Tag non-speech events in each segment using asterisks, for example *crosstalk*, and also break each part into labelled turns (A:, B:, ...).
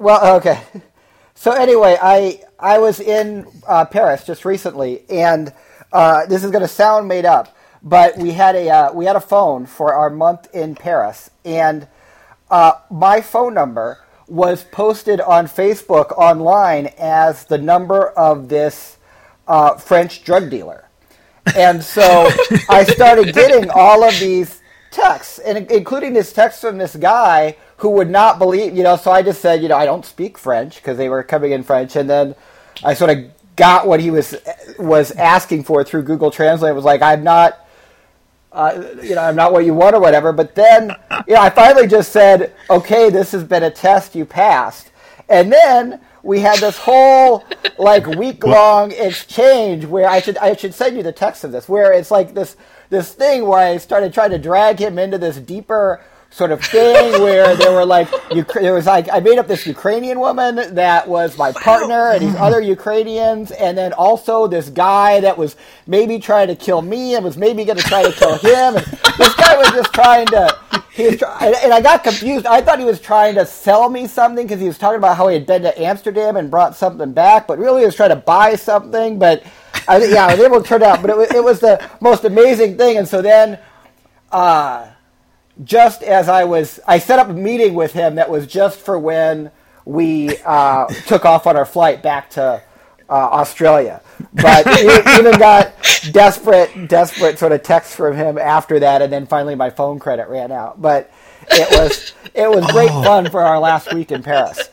A: Well, okay. *laughs* So anyway, I I was in uh, Paris just recently, and uh, this is going to sound made up, but we had a uh, we had a phone for our month in Paris, and uh, my phone number was posted on Facebook online as the number of this uh, French drug dealer, and so *laughs* I started getting all of these texts, and including this text from this guy who would not believe, you know. So I just said, you know, I don't speak French because they were coming in French, and then I sort of got what he was was asking for through Google Translate. It was like, I'm not. Uh, you know, I'm not what you want or whatever. But then, you know, I finally just said, okay, this has been a test you passed. And then we had this whole like week long exchange where I should I should send you the text of this, where it's like this this thing where I started trying to drag him into this deeper sort of thing where there were like *laughs* there was like I made up this Ukrainian woman that was my partner and these other *laughs* Ukrainians and then also this guy that was maybe trying to kill me and was maybe going to try to kill him and this guy was just trying to he was try, and I got confused. I thought he was trying to sell me something because he was talking about how he had been to Amsterdam and brought something back but really he was trying to buy something but I, yeah I was able to turn out but it was, it was the most amazing thing and so then uh just as I was, I set up a meeting with him that was just for when we uh, took off on our flight back to uh, Australia. But even got desperate, desperate sort of texts from him after that, and then finally my phone credit ran out. But it was it was great oh. fun for our last week in Paris.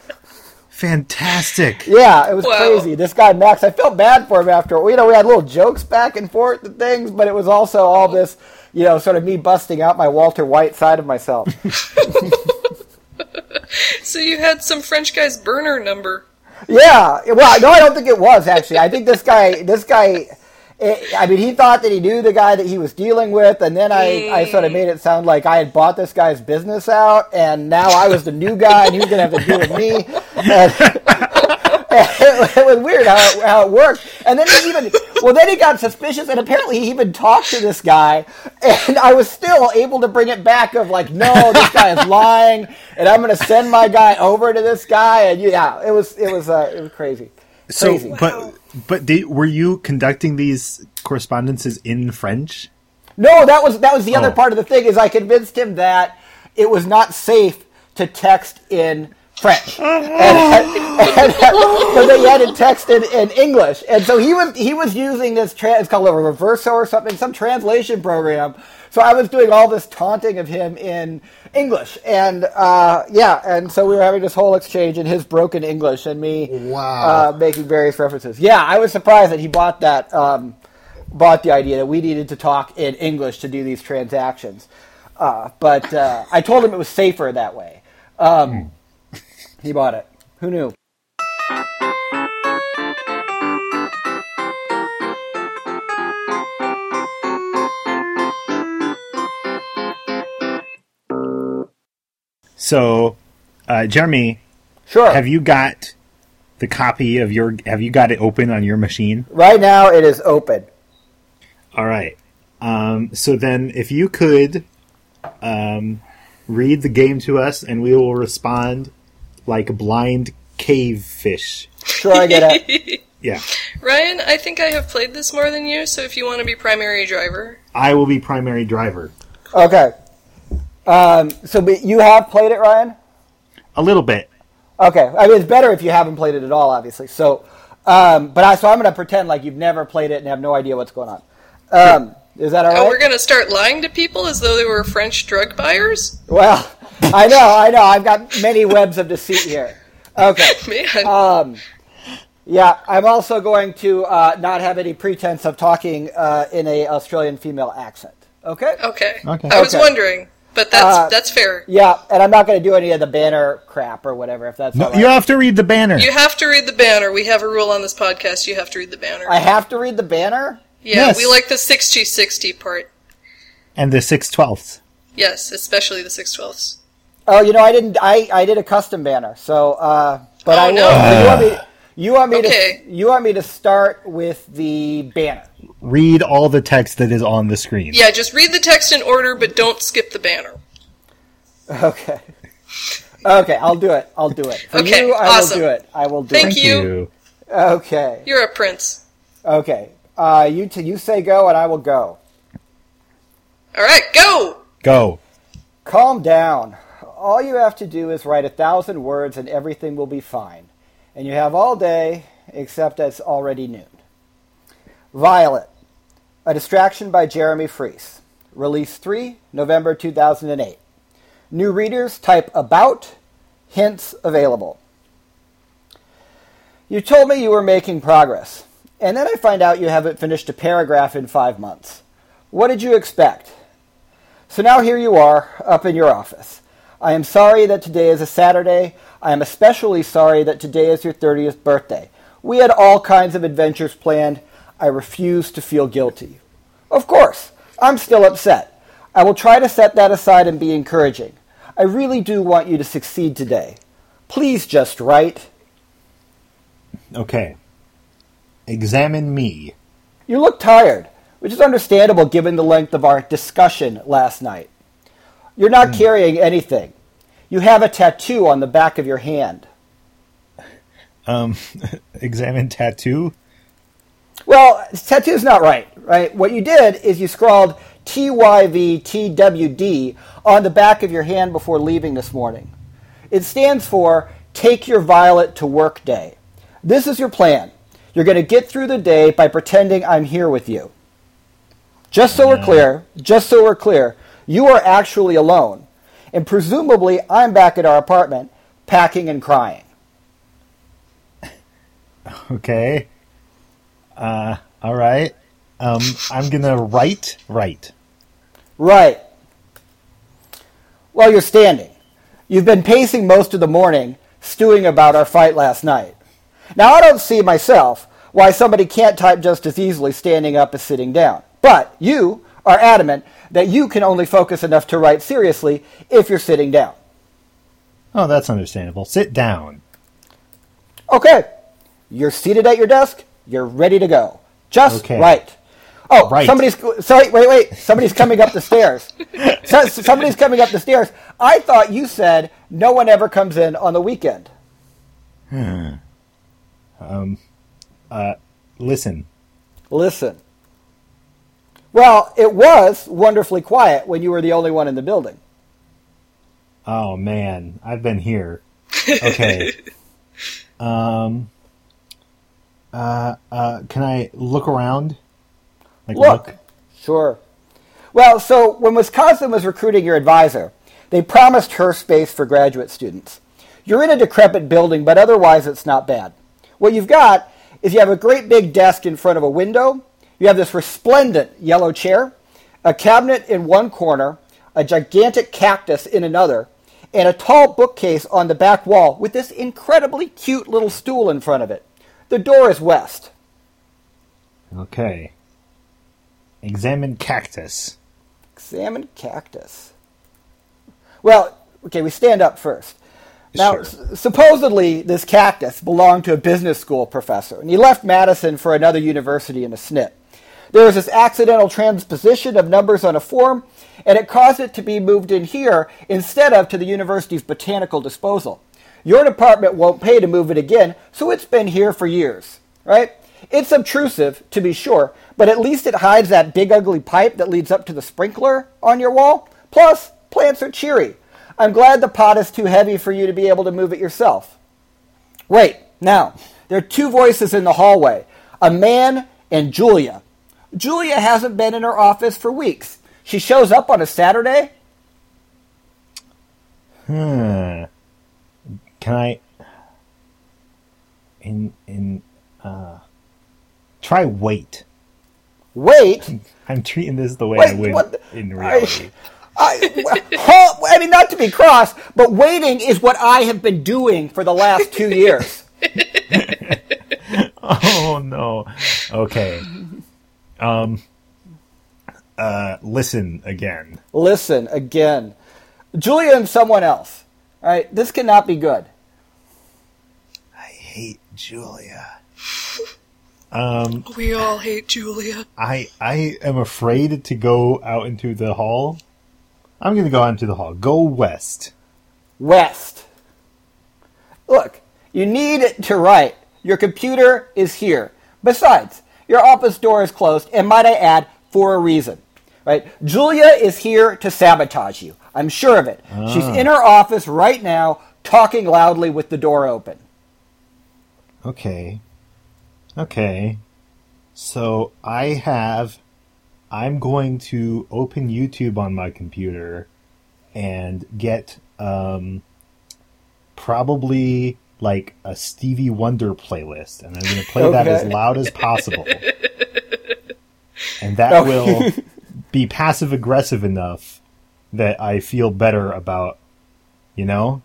B: Fantastic.
A: Yeah, it was wow. crazy. This guy Max, I felt bad for him after. You know, we had little jokes back and forth and things, but it was also all this you know, sort of me busting out my Walter White side of myself. *laughs* *laughs*
C: so you had some French guy's burner number.
A: Yeah, well, no, I don't think it was actually. I think this guy, this guy, it, I mean, he thought that he knew the guy that he was dealing with, and then I. I sort of made it sound like I had bought this guy's business out, and now I was the new guy, and he was going to have to deal with me. And, *laughs* it, was weird how it, how it worked. And then he even, well, then he got suspicious, and apparently he even talked to this guy, and I was still able to bring it back of like, no, this guy is lying, and I'm going to send my guy over to this guy, and yeah, it was it was uh, it was crazy.
B: Crazy. So, but but did, were you conducting these correspondences in French?
A: No, that was that was the oh. other part of the thing. Is I convinced him that it was not safe to text in French, *laughs* uh-huh. and, and, and, so they had it texted in English, and so he was he was using this tra- it's called a reverso or something, some translation program. So I was doing all this taunting of him in English, and uh, yeah, and so we were having this whole exchange in his broken English and me wow. uh, making various references. Yeah, I was surprised that he bought that um, bought the idea that we needed to talk in English to do these transactions, uh, but uh, I told him it was safer that way. Um, hmm he bought it. Who knew?
B: So, uh, Jeremy,
A: sure.
B: Have you got the copy of your? Have you got it open on your machine?
A: Right now, it is open.
B: All right. Um, so then, if you could um, read the game to us, and we will respond like blind cave fish.
A: Sure, I get it. *laughs*
B: yeah.
C: Ryan, I think I have played this more than you, so if you want to be primary driver.
B: I will be primary driver.
A: Okay. Um, so but you have played it, Ryan?
B: A little bit.
A: Okay. I mean, it's better if you haven't played it at all, obviously. So, um, but I, so I'm going to pretend like you've never played it and have no idea what's going on. Um, is that all right?
C: Oh, we're going to start lying to people as though they were French drug buyers?
A: Well, I know, I know. I've got many webs of deceit here. Okay. *laughs* Man. Um, yeah, I'm also going to uh, not have any pretense of talking uh, in a Australian female accent. Okay.
C: Okay. Okay. I was okay. wondering, but that's uh, that's fair.
A: Yeah, and I'm not going to do any of the banner crap or whatever. If that's no,
B: you have to read the banner.
C: You have to read the banner. We have a rule on this podcast. You have to read the banner.
A: I have to read the banner.
C: Yeah, yes. we like the sixty sixty part.
B: And the six twelfths.
C: Yes, especially the six twelfths.
A: Oh, you know, I didn't. I, I did a custom banner. So, uh, but
C: oh,
A: I
C: no.
A: you want me. You want me okay. to. You want me to start with the banner.
B: Read all the text that is on the screen.
C: Yeah, just read the text in order, but don't skip the banner. *laughs*
A: Okay. Okay, I'll do it. I'll do it. For
C: Okay,
A: you, I
C: awesome.
A: will do it. I will do
C: Thank
A: it.
C: you.
A: Okay.
C: You're a prince.
A: Okay. Uh, you t- you say go, and I will go.
C: All right, go.
B: Go.
A: Calm down. All you have to do is write a thousand words, and everything will be fine. And you have all day, except it's already noon. Violet, A Distraction by Jeremy Freese, Release 3, November 2008. New readers type about, hints available. You told me you were making progress, and then I find out you haven't finished a paragraph in five months. What did you expect? So now here you are, up in your office. I am sorry that today is a Saturday. I am especially sorry that today is your 30th birthday. We had all kinds of adventures planned. I refuse to feel guilty. Of course, I'm still upset. I will try to set that aside and be encouraging. I really do want you to succeed today. Please just write.
B: Okay. Examine me.
A: You look tired, which is understandable given the length of our discussion last night. You're not carrying anything. You have a tattoo on the back of your hand.
B: Um, *laughs* examine tattoo.
A: Well, tattoo's not right, right? What you did is you scrawled TYVTWD on the back of your hand before leaving this morning. It stands for Take Your Violet to Work Day. This is your plan. You're going to get through the day by pretending I'm here with you. Just so we're clear, just so we're clear, you are actually alone. And presumably, I'm back at our apartment, packing and crying. *laughs*
B: Okay. Uh, all right. Um, I'm gonna write. Write.
A: Right. Well, you're standing. You've been pacing most of the morning, stewing about our fight last night. Now, I don't see myself why somebody can't type just as easily standing up as sitting down. But you are adamant that you can only focus enough to write seriously if you're sitting down.
B: Oh, that's understandable. Sit down.
A: Okay. You're seated at your desk. You're ready to go. Just
B: Okay.
A: right. Oh,
B: Right.
A: somebody's sorry. Wait, wait. Somebody's coming up the stairs. *laughs* So- somebody's coming up the stairs. I thought you said no one ever comes in on the weekend.
B: Um, uh, Listen.
A: Listen. Well, it was wonderfully quiet when you were the only one in the building.
B: Oh man, I've been here. Okay. *laughs* um. Uh. Uh. Can I look around? Like
A: Look. Sure. Well, so when Wisconsin was recruiting your advisor, they promised her space for graduate students. You're in a decrepit building, but otherwise it's not bad. What you've got is you have a great big desk in front of a window, you have this resplendent yellow chair, a cabinet in one corner, a gigantic cactus in another, and a tall bookcase on the back wall with this incredibly cute little stool in front of it. The door is west.
B: Okay. Examine cactus.
A: Examine cactus. Well, okay, we stand up first. Now,
B: Sure.
A: s- supposedly, this cactus belonged to a business school professor, and he left Madison for another university in a snit. There was this accidental transposition of numbers on a form, and it caused it to be moved in here instead of to the university's botanical disposal. Your department won't pay to move it again, so it's been here for years, right? It's obtrusive, to be sure, but at least it hides that big ugly pipe that leads up to the sprinkler on your wall. Plus, plants are cheery. I'm glad the pot is too heavy for you to be able to move it yourself. Wait, now, there are two voices in the hallway a man and Julia. Julia hasn't been in her office for weeks. She shows up on a Saturday.
B: Hmm. Can I? In in uh. Try wait.
A: Wait,
B: I'm treating this the way
A: Wait,
B: I would
A: the-
B: in reality. *laughs*
A: I, huh, *laughs* I mean, not to be cross, but waiting is what I have been doing for the last two years. *laughs*
B: oh no. Okay. Um. Uh. Listen again.
A: Listen again, Julia and someone else. All right, this cannot be good.
B: I hate Julia. *laughs* Um.
C: We all hate Julia.
B: I I am afraid to go out into the hall. I'm gonna go out into the hall. Go west.
A: West. Look, you need to write. Your computer is here. Besides, your office door is closed, and might I add, for a reason. Right? Julia is here to sabotage you. I'm sure of it. She's in her office right now, talking loudly with the door open.
B: Okay. Okay. So I have. I'm going to open YouTube on my computer and get um, probably like a Stevie Wonder playlist, and I'm going to play that as loud as possible. and that will be passive aggressive enough that I feel better about, you know?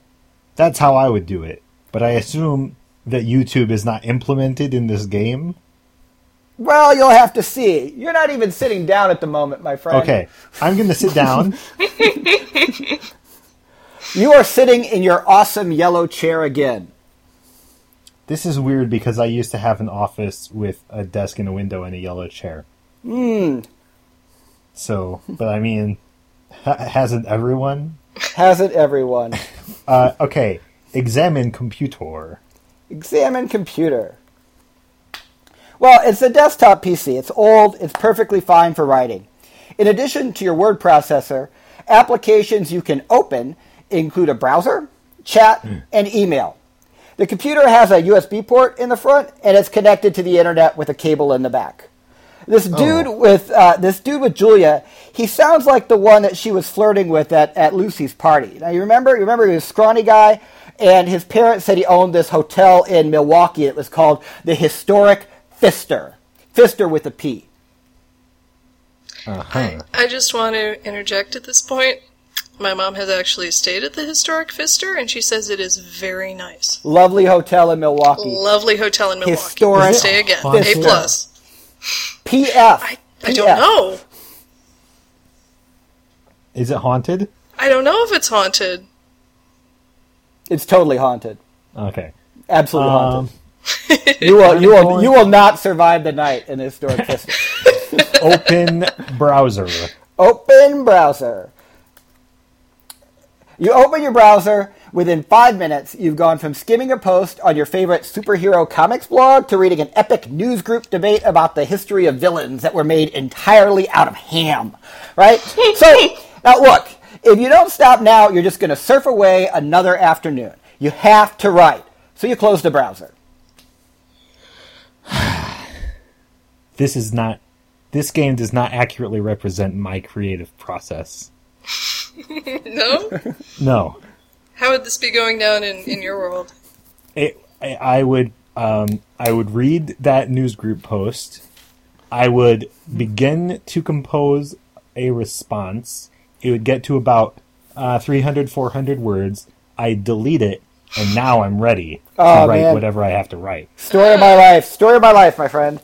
B: That's how I would do it. But I assume that YouTube is not implemented in this game.
A: Well, you'll have to see. You're not even sitting down at the moment, my friend.
B: Okay, I'm going to sit down. *laughs*
A: You are sitting in your awesome yellow chair again.
B: This is weird because I used to have an office with a desk and a window and a yellow chair.
A: Hmm.
B: So, but I mean, ha- hasn't everyone?
A: Hasn't everyone? *laughs*
B: Uh, okay, examine computer.
A: Examine computer. Well, it's a desktop PC. It's old. It's perfectly fine for writing. In addition to your word processor, applications you can open include a browser, chat, and email. The computer has a USB port in the front, and it's connected to the internet with a cable in the back. This dude with uh, this dude with Julia, he sounds like the one that she was flirting with at, at Lucy's party. Now you remember, you remember he was a scrawny guy, and his parents said he owned this hotel in Milwaukee. It was called the Historic Pfister, Pfister with a P.
B: Uh-huh.
C: I just want to interject at this point. My mom has actually stayed at the historic Pfister, and she says it is very nice.
A: Lovely hotel in Milwaukee.
C: Lovely hotel in Milwaukee.
A: Historic
C: Stay again.
B: Pfister.
C: A plus.
A: PF.
C: I, I
A: PF.
C: don't know.
B: Is it haunted?
C: I don't know if it's haunted.
A: It's totally haunted.
B: Okay.
A: Absolutely
B: Um,
A: haunted. *laughs* You will, you will, you will not survive the night in the historic *laughs* Pfister.
B: open browser.
A: Open browser. You open your browser. Within five minutes, you've gone from skimming a post on your favorite superhero comics blog to reading an epic news group debate about the history of villains that were made entirely out of ham. Right? *laughs* So, now look, if you don't stop now, you're just going to surf away another afternoon. You have to write. So you close the browser. *sighs*
B: This is not. This game does not accurately represent my creative process. *laughs*
C: No?
B: No.
C: How would this be going down in, in your world?
B: it, I, I would um, I would read that news group post. I would begin to compose a response. It would get to about uh, 300, 400 words. I delete it, and now I'm ready to
A: Oh,
B: write
A: man.
B: whatever I have to write.
A: Story of my life. Story of my life, my friend.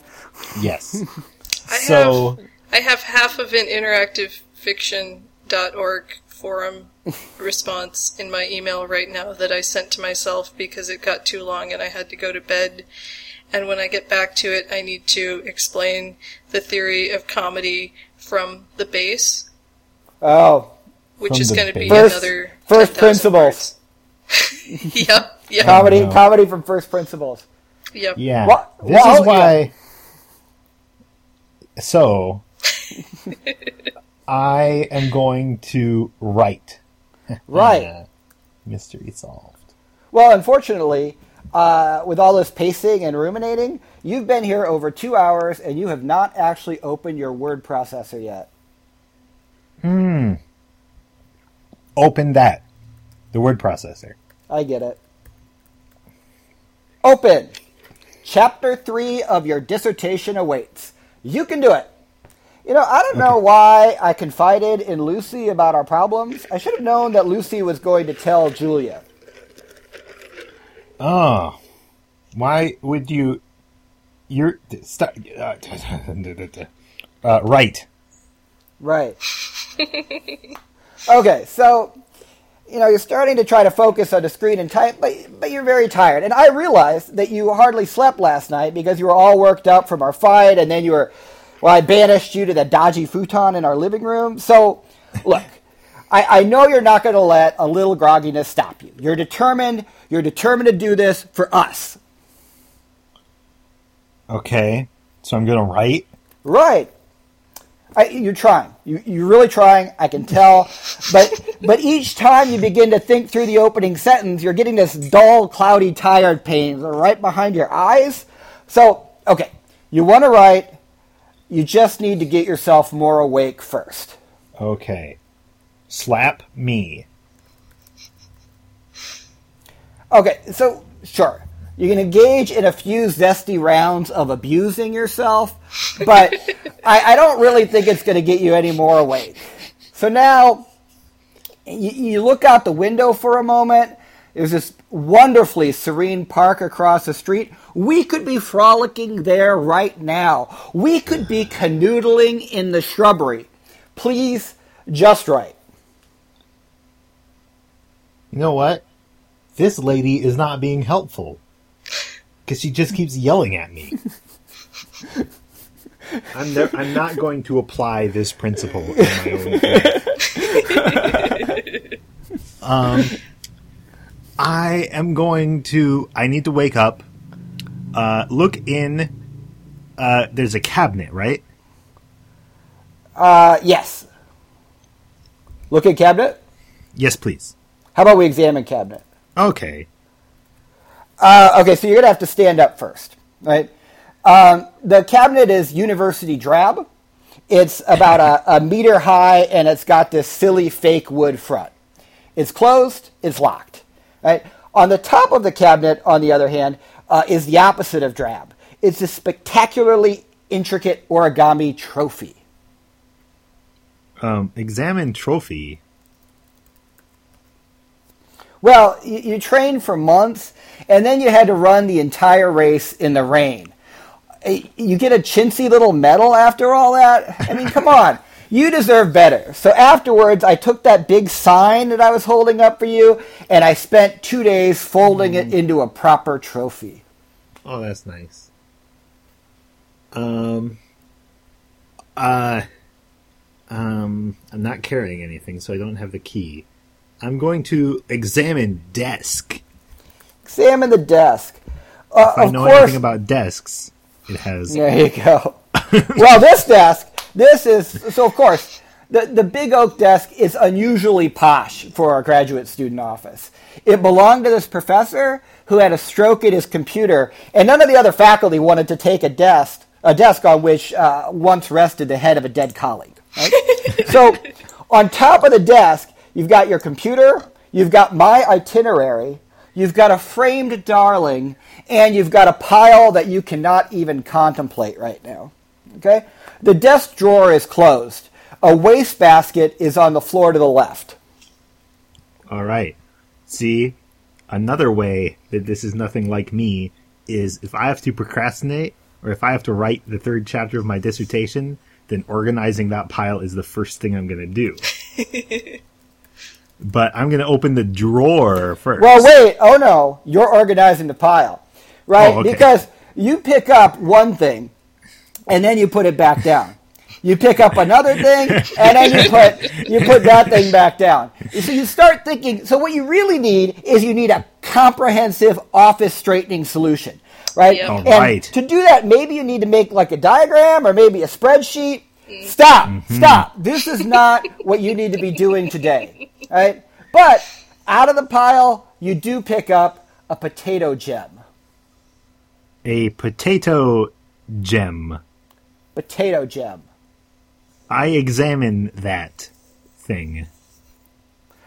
B: Yes. *laughs*
C: I
B: so
C: have I have half of an interactivefiction.org forum response in my email right now that I sent to myself because it got too long and I had to go to bed. And when I get back to it, I need to explain the theory of comedy from the base,
A: Oh,
C: which is going to be.
A: First-
C: another
A: first
C: 10,000
A: principles. *laughs*
C: yep, yep,
A: comedy,
B: no.
A: comedy from first principles.
C: yep.
B: yeah,
A: Wha-
B: this
A: well,
B: is why. So *laughs* I am going to write. *laughs*
A: Right.
B: Uh, mystery solved.
A: Well, unfortunately, uh, with all this pacing and ruminating, you've been here over two hours and you have not actually opened your word processor yet.
B: Hmm. Open that. The word processor.
A: I get it. Open. Chapter 3 of your dissertation awaits. You can do it. You know, I don't know why I confided in Lucy about our problems. I should have known that Lucy was going to tell Julia.
B: Oh. Why would you. You're. Start, *laughs* uh, uh, right.
A: Right. okay, so you know you're starting to try to focus on the screen and type, but but you're very tired. And I realize that you hardly slept last night because you were all worked up from our fight, and then you were well, I banished you to the dodgy futon in our living room. So look, I, I know you're not going to let a little grogginess stop you. You're determined. You're determined to do this for us.
B: Okay, so I'm gonna write.
A: Right. I, you're trying. You, you're really trying. I can tell. But but each time you begin to think through the opening sentence, you're getting this dull, cloudy, tired pain right behind your eyes. So okay, you want to write. You just need to get yourself more awake first.
B: Okay, slap me.
A: Okay, so sure. You can engage in a few zesty rounds of abusing yourself, but *laughs* I, I don't really think it's going to get you any more awake. So now you, you look out the window for a moment. There's this wonderfully serene park across the street. We could be frolicking there right now. We could be canoodling in the shrubbery. Please, just right.
B: You know what? This lady is not being helpful because she just keeps yelling at me. I'm, ne- I'm not going to apply this principle in my own *laughs* life. um, I am going to. I need to wake up. Uh, look in. Uh, there's a cabinet, right?
A: Uh, yes. Look at cabinet.
B: Yes, please.
A: How about we examine cabinet?
B: Okay.
A: Uh, okay, so you're gonna have to stand up first, right? Um, the cabinet is university drab. It's about a, a meter high, and it's got this silly fake wood front. It's closed. It's locked. Right on the top of the cabinet, on the other hand, uh, is the opposite of drab. It's a spectacularly intricate origami trophy.
B: Um, examine trophy.
A: Well, you, you trained for months, and then you had to run the entire race in the rain. Uh, You get a chintzy little medal after all that? I mean, come *laughs* on. You deserve better. So afterwards, I took that big sign that I was holding up for you, and I spent two days folding it into a proper trophy.
B: Oh, that's nice. Um. Uh. Um. I'm not carrying anything, so I don't have the key. I'm going to examine desk.
A: Examine the desk. Uh,
B: If I
A: of
B: know
A: course,
B: anything about desks, it has.
A: There you go. *laughs* well, this desk, this is so. Of course, the the big oak desk is unusually posh for a graduate student office. It belonged to this professor who had a stroke at his computer, and none of the other faculty wanted to take a desk a desk on which uh, once rested the head of a dead colleague. Right? *laughs* so, on top of the desk, you've got your computer, you've got my itinerary, you've got a framed darling, and you've got a pile that you cannot even contemplate right now. Okay? The desk drawer is closed. A wastebasket is on the floor to the left.
B: All right. See, another way that this is nothing like me is if I have to procrastinate or if I have to write the third chapter of my dissertation, then organizing that pile is the first thing I'm going to do. *laughs* but I'm going to open the drawer first.
A: Well, wait. Oh no, you're organizing the pile, right?
B: Oh, okay.
A: Because you pick up one thing, and then you put it back down. You pick up another thing, and then you put you put that thing back down. So you start thinking. So what you really need is you need a comprehensive office straightening solution, right?
C: Yep.
B: All
A: and
B: right.
A: to do that, maybe you need to make like a diagram or maybe a spreadsheet. Stop! Mm-hmm. Stop! This is not what you need to be doing today, right? But out of the pile, you do pick up a potato gem.
B: a potato gem.
A: Potato gem.
B: I examine that thing.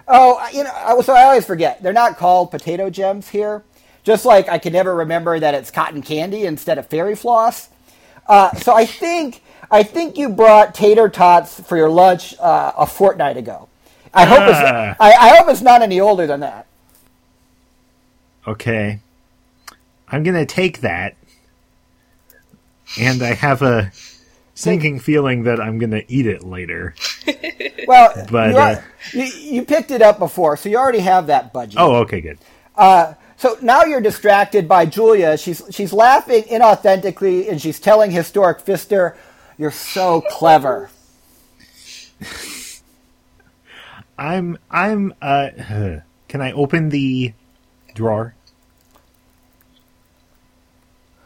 A: Oh, you know, so I always forget. They're not called potato gems here. Just like I can never remember that it's cotton candy instead of fairy floss. Uh, so I think I think you brought tater tots for your lunch uh, a fortnight ago. I hope
B: Ah.
A: it's I, I hope it's not any older than that.
B: Okay. I'm going to take that. And I have a sinking feeling that I'm going to eat it later. *laughs*
A: Well,
B: But,
A: you, are-
B: uh,
A: you, you picked it up before, so you already have that budget.
B: Oh, okay, good.
A: So now you're distracted by Julia. She's she's laughing inauthentically and she's telling historic Pfister, "You're so clever."
B: I'm I'm uh *sighs* can I open the drawer?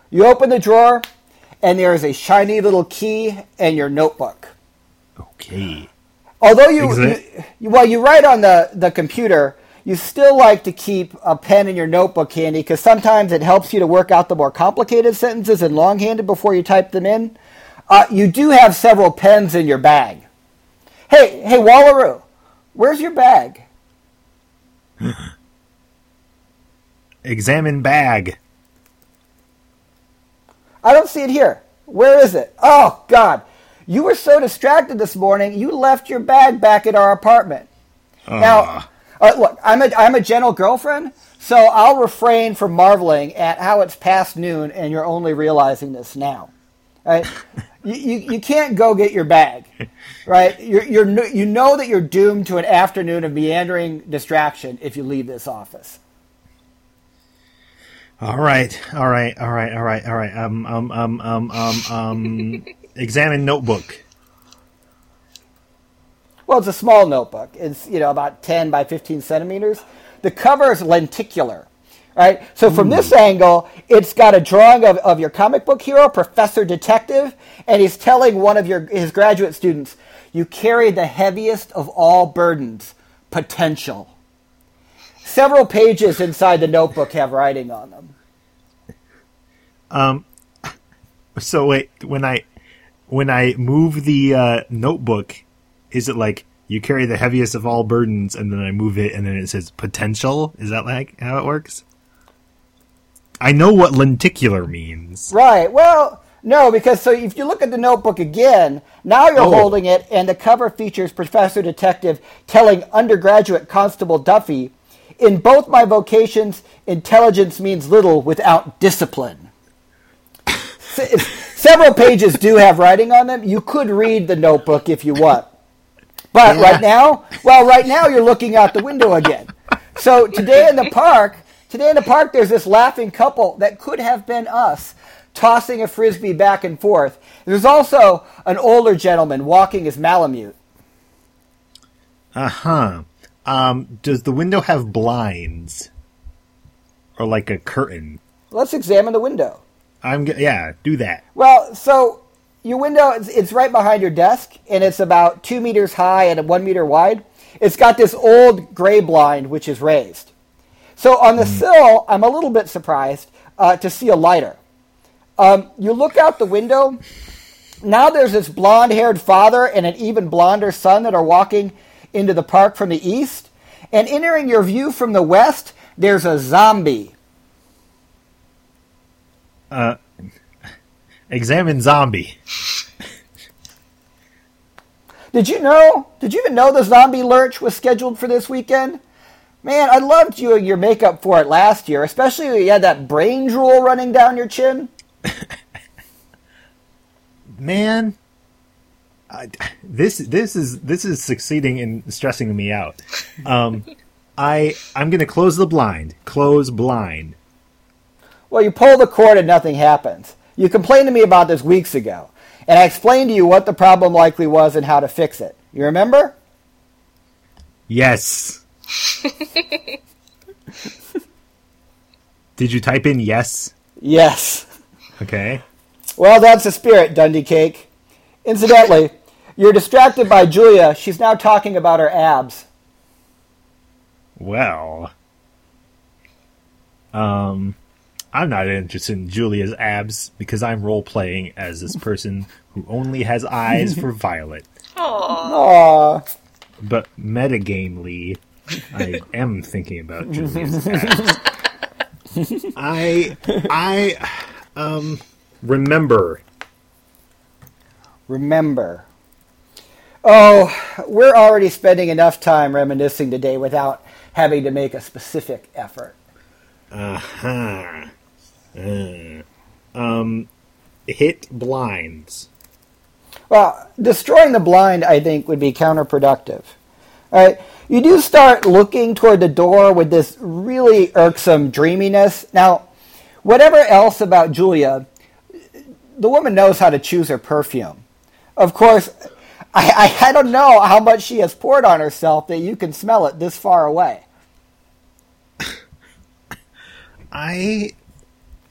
A: You open the drawer, and there is a shiny little key and your notebook.
B: Okay.
A: Although you,
B: Exa-
A: you while you write on the, the computer, you still like to keep a pen in your notebook handy because sometimes it helps you to work out the more complicated sentences and longhand before you type them in. Uh, you do have several pens in your bag. Hey, hey, Wallaroo, where's your bag? *laughs*
B: Examine bag.
A: I don't see it here. Where is it? Oh, God. You were so distracted this morning, you left your bag back at our apartment. Now, uh, look, I'm a, I'm a gentle girlfriend, so I'll refrain from marveling at how it's past noon and you're only realizing this now. Right? *laughs* you, you, you can't go get your bag, right? You're, you're, you know that you're doomed to an afternoon of meandering distraction if you leave this office.
B: All right, all right, all right, all right, all right. Um, um, um, um, um, um. *laughs* examine notebook.
A: Well, it's a small notebook. It's you know about 10 by 15 centimeters. The cover is lenticular, right? So from this angle, it's got a drawing of, of your comic book hero, Professor Detective, and he's telling one of your his graduate students, "You carry the heaviest of all burdens, potential." Several pages inside the notebook have writing on them.
B: Um, So wait, when I when I move the uh, notebook, is it like you carry the heaviest of all burdens, and then I move it, and then it says potential? Is that like how it works? I know what lenticular means.
A: Right. Well, no, because so if you look at the notebook again, now you're
B: Oh.
A: holding it, and the cover features Professor Detective telling undergraduate Constable Duffy, "In both my vocations, intelligence means little without discipline." Several pages do have writing on them. You could read the notebook if you want. But
B: Yeah.
A: right now, well, right now you're looking out the window again. So today in the park, today in the park, there's this laughing couple that could have been us tossing a frisbee back and forth. There's also an older gentleman walking his Malamute.
B: Uh huh. Um, does the window have blinds or like a curtain?
A: Let's examine the window.
B: I'm g- yeah, do that.
A: Well, so your window it's, it's right behind your desk, and it's about two meters high and one meter wide. It's got this old gray blind which is raised. So on the sill, I'm a little bit surprised uh, to see a lighter. Um, you look out the window. Now there's this blonde-haired father and an even blonder son that are walking into the park from the east, and entering your view from the west, there's a zombie.
B: Uh, examine zombie. *laughs*
A: Did you know? Did you even know the zombie lurch was scheduled for this weekend? Man, I loved you and your makeup for it last year, especially when you had that brain drool running down your chin. *laughs*
B: Man, I, this this is this is succeeding in stressing me out. Um, I I'm gonna close the blind. Close blind.
A: Well, you pull the cord and nothing happens. You complained to me about this weeks ago, and I explained to you what the problem likely was and how to fix it. You remember?
B: Yes. *laughs* Did you type in yes?
A: Yes.
B: Okay.
A: Well, that's the spirit, Dundee Cake. Incidentally, you're distracted by Julia. She's now talking about her abs.
B: Well, um, I'm not interested in Julia's abs because I'm role playing as this person who only has eyes for *laughs* Violet.
C: Aww.
A: Aww.
B: But metagamely, I am thinking about Julia's *laughs* abs. I I um remember
A: Remember. Oh, we're already spending enough time reminiscing today without having to make a specific effort.
B: uh-huh. Uh, um hit blinds.
A: Well, destroying the blind, I think, would be counterproductive. All right, you do start looking toward the door with this really irksome dreaminess. Now, whatever else about Julia, the woman knows how to choose her perfume. Of course, I, I, I don't know how much she has poured on herself that you can smell it this far away.
B: I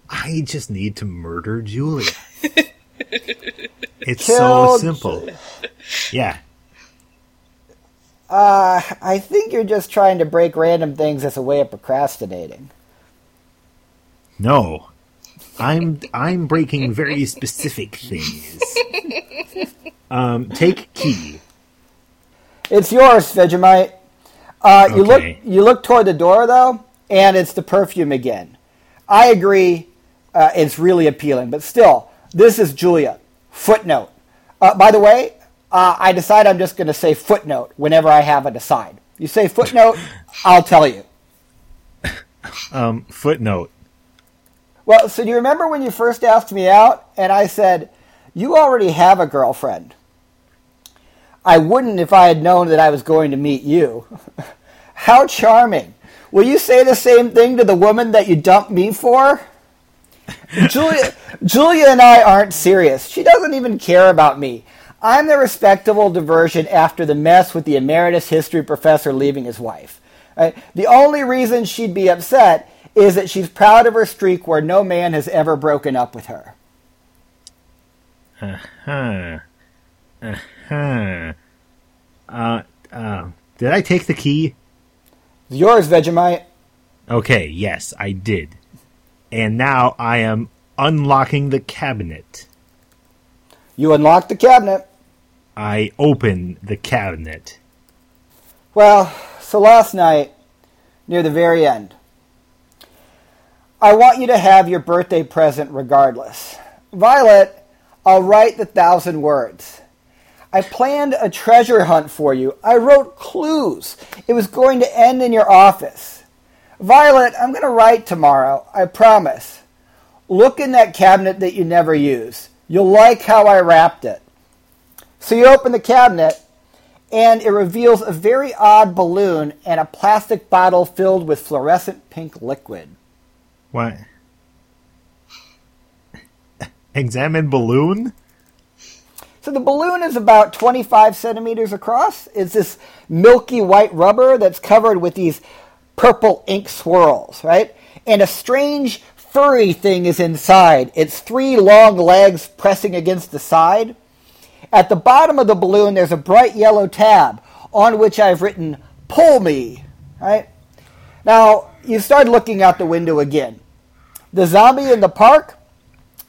B: I just need to murder Julia. it's
A: Kill
B: so simple. Yeah.
A: Uh, I think you're just trying to break random things as a way of procrastinating.
B: No. I'm I'm breaking very specific things. Um, take key.
A: It's yours, Vegemite. Uh, you look you look toward the door though, and it's the perfume again. I agree, uh, it's really appealing, but still, this is Julia. Footnote. Uh, by the way, uh, I decide I'm just going to say footnote whenever I have a decide. You say footnote, *laughs* I'll tell you.
B: Um, footnote.
A: Well, so do you remember when you first asked me out, and I said, "You already have a girlfriend." I wouldn't if I had known that I was going to meet you. *laughs* How charming! Will you say the same thing to the woman that you dumped me for? *laughs* Julia, Julia and I aren't serious. She doesn't even care about me. I'm the respectable diversion after the mess with the emeritus history professor leaving his wife. Right? The only reason she'd be upset is that she's proud of her streak where no man has ever broken up with her.
B: Uh huh. Uh-huh. Uh, uh, did I take the key?
A: It's yours, Vegemite.
B: Okay, yes, I did. And now I am unlocking the cabinet.
A: You unlock the cabinet.
B: I open the cabinet.
A: Well, so last night, near the very end, I want you to have your birthday present regardless. Violet, I'll write the thousand words. I planned a treasure hunt for you. I wrote clues. It was going to end in your office. Violet, I'm going to write tomorrow. I promise. Look in that cabinet that you never use. You'll like how I wrapped it. So you open the cabinet, and it reveals a very odd balloon and a plastic bottle filled with fluorescent pink liquid.
B: What? Examine balloon?
A: So the balloon is about 25 centimeters across. It's this milky white rubber that's covered with these purple ink swirls, right? And a strange furry thing is inside. Its three long legs pressing against the side. At the bottom of the balloon, there's a bright yellow tab on which I've written, Pull me, right? Now, you start looking out the window again. The zombie in the park,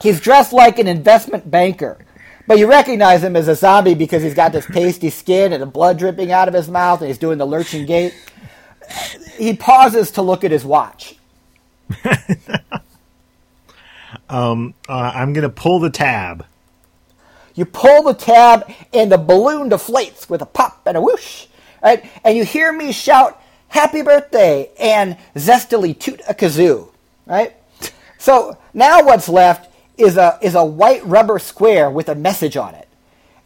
A: he's dressed like an investment banker. But you recognize him as a zombie because he's got this pasty skin and the blood dripping out of his mouth and he's doing the lurching gait. He pauses to look at his watch. *laughs*
B: Uh, I'm gonna pull the tab.
A: You pull the tab and the balloon deflates with a pop and a whoosh. Right? And you hear me shout, Happy birthday! and zestily toot a kazoo. Right? So now what's left is a, is a white rubber square with a message on it.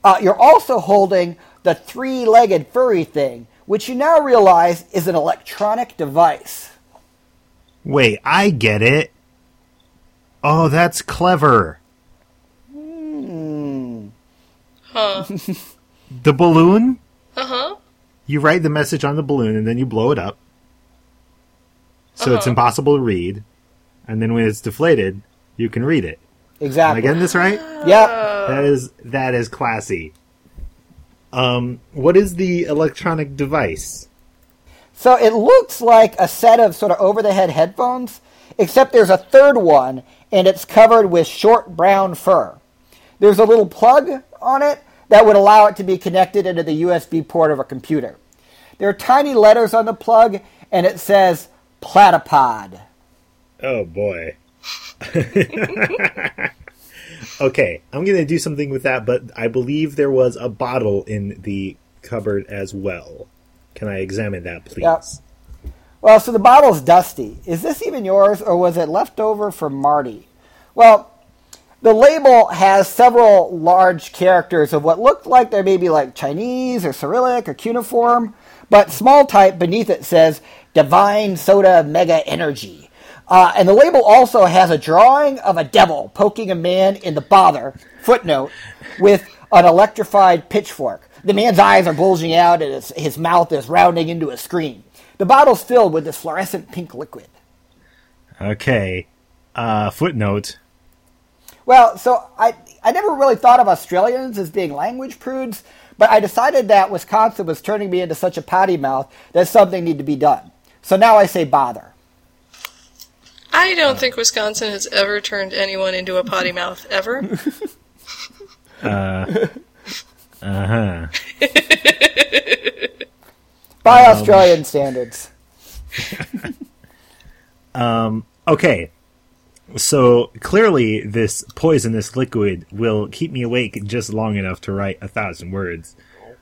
A: Uh, you're also holding the three legged furry thing, which you now realize is an electronic device.
B: Wait, I get it. Oh, that's clever.
C: Huh. *laughs*
B: The balloon?
C: Uh huh.
B: You write the message on the balloon and then you blow it up. So it's
C: Uh-huh.
B: impossible to read. And then when it's deflated, you can read it. Am I
A: Exactly.
B: getting this right?
A: Yep.
B: That is that is classy. Um, what is the electronic device?
A: So it looks like a set of sort of over the head headphones, except there's a third one and it's covered with short brown fur. There's a little plug on it that would allow it to be connected into the USB port of a computer. There are tiny letters on the plug and it says platypod.
B: Oh boy. *laughs* okay, I'm gonna do something with that, but I believe there was a bottle in the cupboard as well. Can I examine that, please?
A: Yep. Well, so the bottle's dusty. Is this even yours, or was it left over from Marty? Well, the label has several large characters of what looked like they may be like Chinese or Cyrillic or cuneiform, but small type beneath it says Divine Soda Mega Energy. Uh, and the label also has a drawing of a devil poking a man in the bother, footnote, with an electrified pitchfork. The man's eyes are bulging out and his, his mouth is rounding into a scream. The bottle's filled with this fluorescent pink liquid.
B: Okay. Uh, footnote.
A: Well, so I I never really thought of Australians as being language prudes, but I decided that Wisconsin was turning me into such a potty mouth that something needed to be done. So now I say bother.
C: I don't think Wisconsin has ever turned anyone into a potty mouth ever. *laughs*
B: Uh *laughs* huh.
A: By
B: Um,
A: Australian standards. *laughs*
B: Okay. So clearly, this poisonous liquid will keep me awake just long enough to write a thousand words.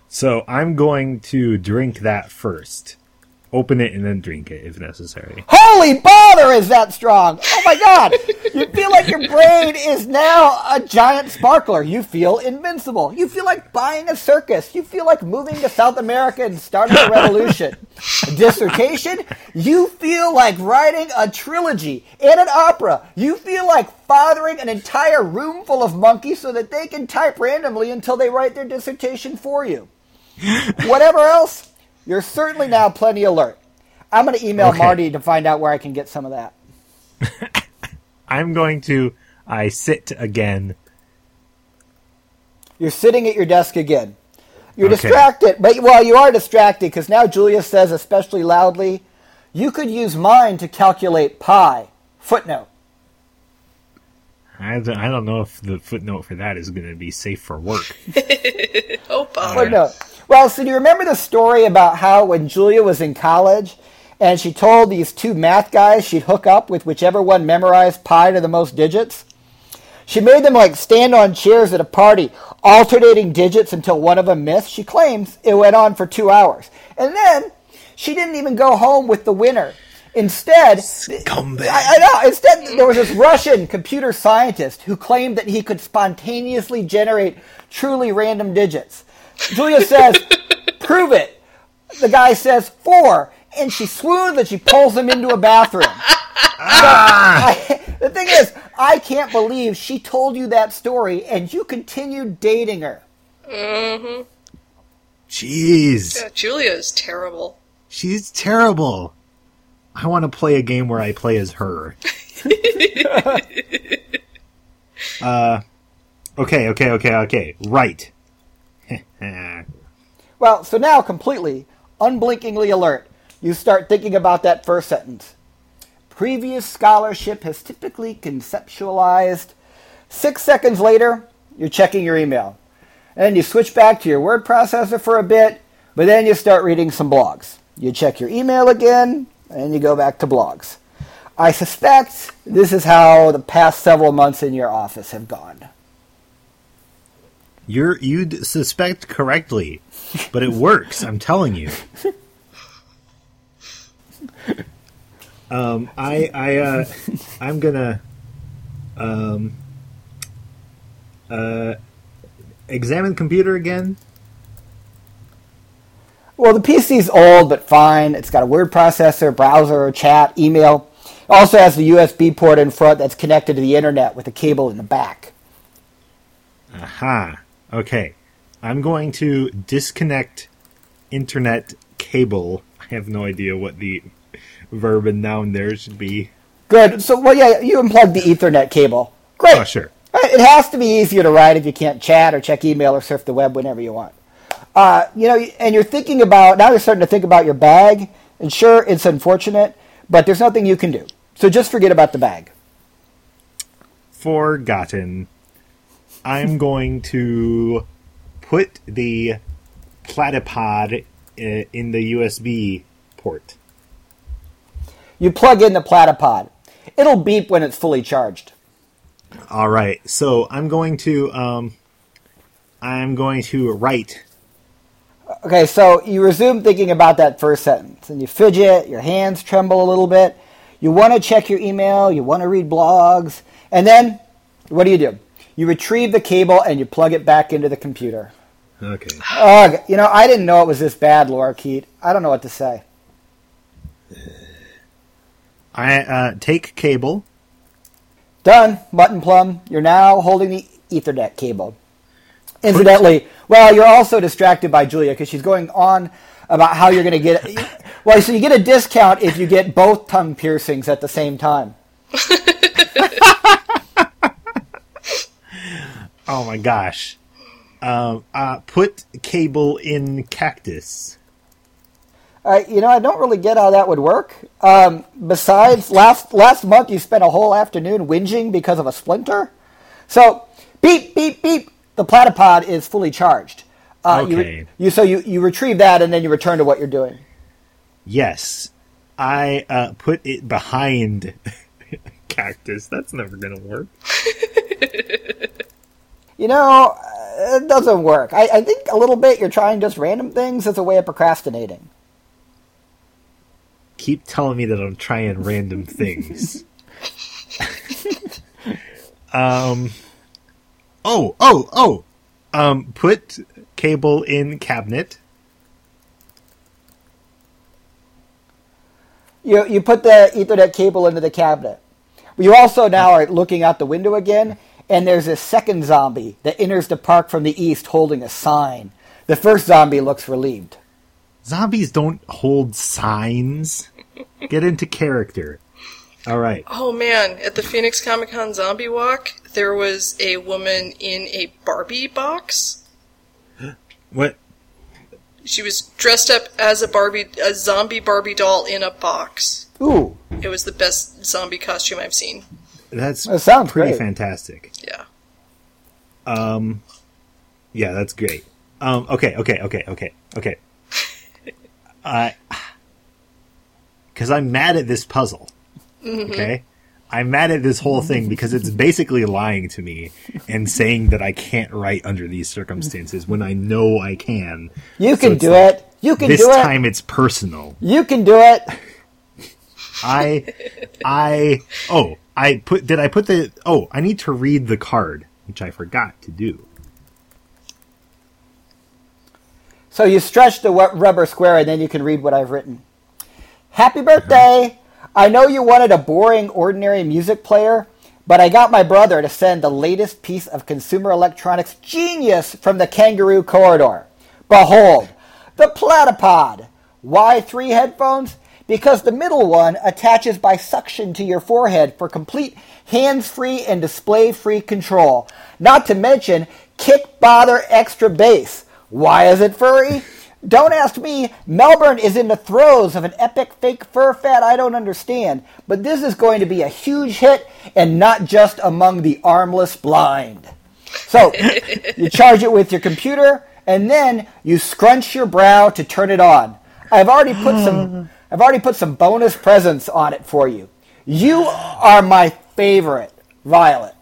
B: So I'm going to drink that first. Open it and then drink it if necessary.
A: Holy bother, is that strong? Oh my god! You feel like your brain is now a giant sparkler. You feel invincible. You feel like buying a circus. You feel like moving to South America and starting a revolution. A dissertation? You feel like writing a trilogy and an opera. You feel like fathering an entire room full of monkeys so that they can type randomly until they write their dissertation for you. Whatever else, you're certainly now plenty alert. I'm going to email
B: Okay.
A: Marty to find out where I can get some of that. *laughs*
B: I'm going to. I sit again.
A: You're sitting at your desk again. You're
B: Okay.
A: distracted, but well, you are distracted because now Julia says, especially loudly, "You could use mine to calculate pi." Footnote.
B: I don't, I don't know if the footnote for that is going to be safe for work. *laughs*
C: Oh, bother.
A: Footnote. Well, so do you remember the story about how when Julia was in college and she told these two math guys she'd hook up with whichever one memorized pi to the most digits? She made them like stand on chairs at a party, alternating digits until one of them missed. She claims it went on for two hours. And then she didn't even go home with the winner. Instead,
B: Scumbag.
A: I, I know. Instead, there was this Russian computer scientist who claimed that he could spontaneously generate truly random digits. Julia says, "Prove it." The guy says four, and she swoons and she pulls him into a bathroom. So, I, the thing is, I can't believe she told you that story, and you continued dating her. Mm-hmm.
B: Jeez.
C: Yeah, Julia is terrible.
B: She's terrible. I want to play a game where I play as her. *laughs* uh, okay, okay, okay, okay. Right. *laughs*
A: Well, so now completely, unblinkingly alert, you start thinking about that first sentence. Previous scholarship has typically conceptualized. Six seconds later, you're checking your email. And then you switch back to your word processor for a bit, but then you start reading some blogs. You check your email again, and you go back to blogs. I suspect this is how the past several months in your office have gone.
B: You're you'd suspect correctly, but it works. I'm telling you. *laughs* Um, I I uh, I'm gonna um uh examine computer again.
A: Well, the PC's old but fine. It's got a word processor, browser, chat, email. It also has the USB port in front that's connected to the internet with a cable in the back.
B: Aha. Okay. I'm going to disconnect internet cable. I have no idea what the verb and noun there should be.
A: Good. So, well, yeah, you unplug the Ethernet cable. Great.
B: Oh, sure.
A: It has to be easier to write if you can't chat or check email or surf the web whenever you want. Uh, you know, and you're thinking about now. You're starting to think about your bag, and sure, it's unfortunate, but there's nothing you can do. So just forget about the bag.
B: Forgotten. I'm going to put the platypod uh, in the USB port.
A: You plug in the platypod. It'll beep when it's fully charged.
B: All right. So I'm going to um, I'm going to write.
A: Okay, so you resume thinking about that first sentence, and you fidget, your hands tremble a little bit. You want to check your email, you want to read blogs, and then what do you do? You retrieve the cable and you plug it back into the computer.
B: Okay.
A: Ugh, you know, I didn't know it was this bad, lorikeet. I don't know what to say.
B: I uh, take cable.
A: Done, button plum. You're now holding the Ethernet cable. Incidentally, well, you're also distracted by Julia because she's going on about how you're going to get. *laughs* Well, so you get a discount if you get both tongue piercings at the same time. *laughs*
B: Oh my gosh. Um, uh, put cable in cactus.
A: Uh, you know, I don't really get how that would work. Um, besides, *laughs* last last month you spent a whole afternoon whinging because of a splinter. So, beep beep beep. The platypod is fully charged. Uh, you-
B: Okay.
A: You, so you you retrieve that and then you return to what you're doing.
B: Yes, I uh, put it behind *laughs* cactus. That's never gonna work. *laughs*
A: You know, uh, it doesn't work. I, I think a little bit you're trying just random things as a way of procrastinating.
B: Keep telling me that I'm trying random things. *laughs* um. Oh, oh, oh. Um, put cable in cabinet.
A: You you put the Ethernet cable into the cabinet. You also now are looking out the window again, and there's a second zombie that enters the park from the east holding a sign. The first zombie looks relieved.
B: Zombies don't hold signs. Get into character. All right.
C: Oh man, at the Phoenix Comic Con Zombie Walk, there was a woman in a Barbie box. *gasps*
B: What?
C: She was dressed up as a Barbie, a zombie Barbie doll in a box.
A: Ooh,
C: It was the best zombie costume I've seen.
B: That's
A: That sounds
B: pretty
A: great.
B: fantastic.
C: Yeah.
B: Um, yeah, that's great. Um, okay, okay, okay, okay, okay. *laughs* I, because I'm mad at this puzzle. Okay, I'm mad at this whole thing because it's *laughs* basically lying to me and saying that I can't write under these circumstances when I know I can.
A: you
B: So
A: can
B: it's
A: do
B: like,
A: it. You can
B: This
A: do it.
B: time it's personal.
A: You can do it.
B: I, I, oh, I put, did I put the, oh, I need to read the card, which I forgot to do.
A: So you stretch the rubber square, and then you can read what I've written. Happy birthday! I know you wanted a boring, ordinary music player, but I got my brother to send the latest piece of consumer electronics genius from the Kangaroo Corridor. Behold, the Platypod. Why three headphones? Because the middle one attaches by suction to your forehead for complete hands-free and display-free control. Not to mention kick bother extra bass. Why is it furry? Don't ask me. Melbourne is in the throes of an epic fake fur fad I don't understand, but this is going to be a huge hit and not just among the armless blind. So, you *laughs* charge it with your computer and then you scrunch your brow to turn it on. I've already put some *laughs* I've already put some bonus presents on it for you. You are my favorite, Violet.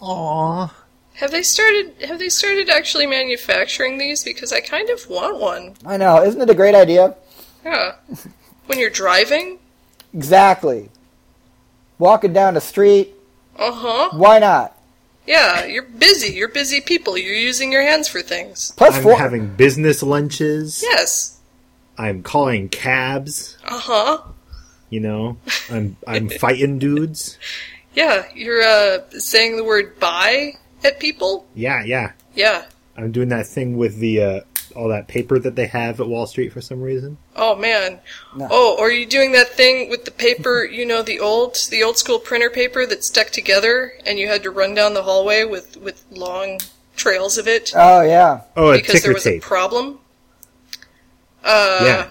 B: Aww.
C: Have they started? Have they started actually manufacturing these? Because I kind of want one.
A: I know, isn't it a great idea?
C: Yeah. When you're driving.
A: Exactly. Walking down the street,
C: Uh huh.
A: why not?
C: Yeah, you're busy. You're busy people. You're using your hands for things.
A: Plus
B: I'm
A: four.
B: having business lunches.
C: Yes.
B: I'm calling cabs.
C: Uh huh.
B: You know, I'm I'm *laughs* fighting dudes.
C: Yeah, you're uh, saying the word "bye" at people.
B: Yeah, yeah.
C: Yeah.
B: I'm doing that thing with the uh, all that paper that they have at Wall Street for some reason.
C: Oh man.
A: No.
C: Oh, are you doing that thing with the paper? You know the old, the old school printer paper that stuck together, and you had to run down the hallway with with long trails of it
A: Oh yeah.
B: Oh,
C: because
B: ticker
C: there was
B: tape.
C: a problem. Uh,
B: Yeah.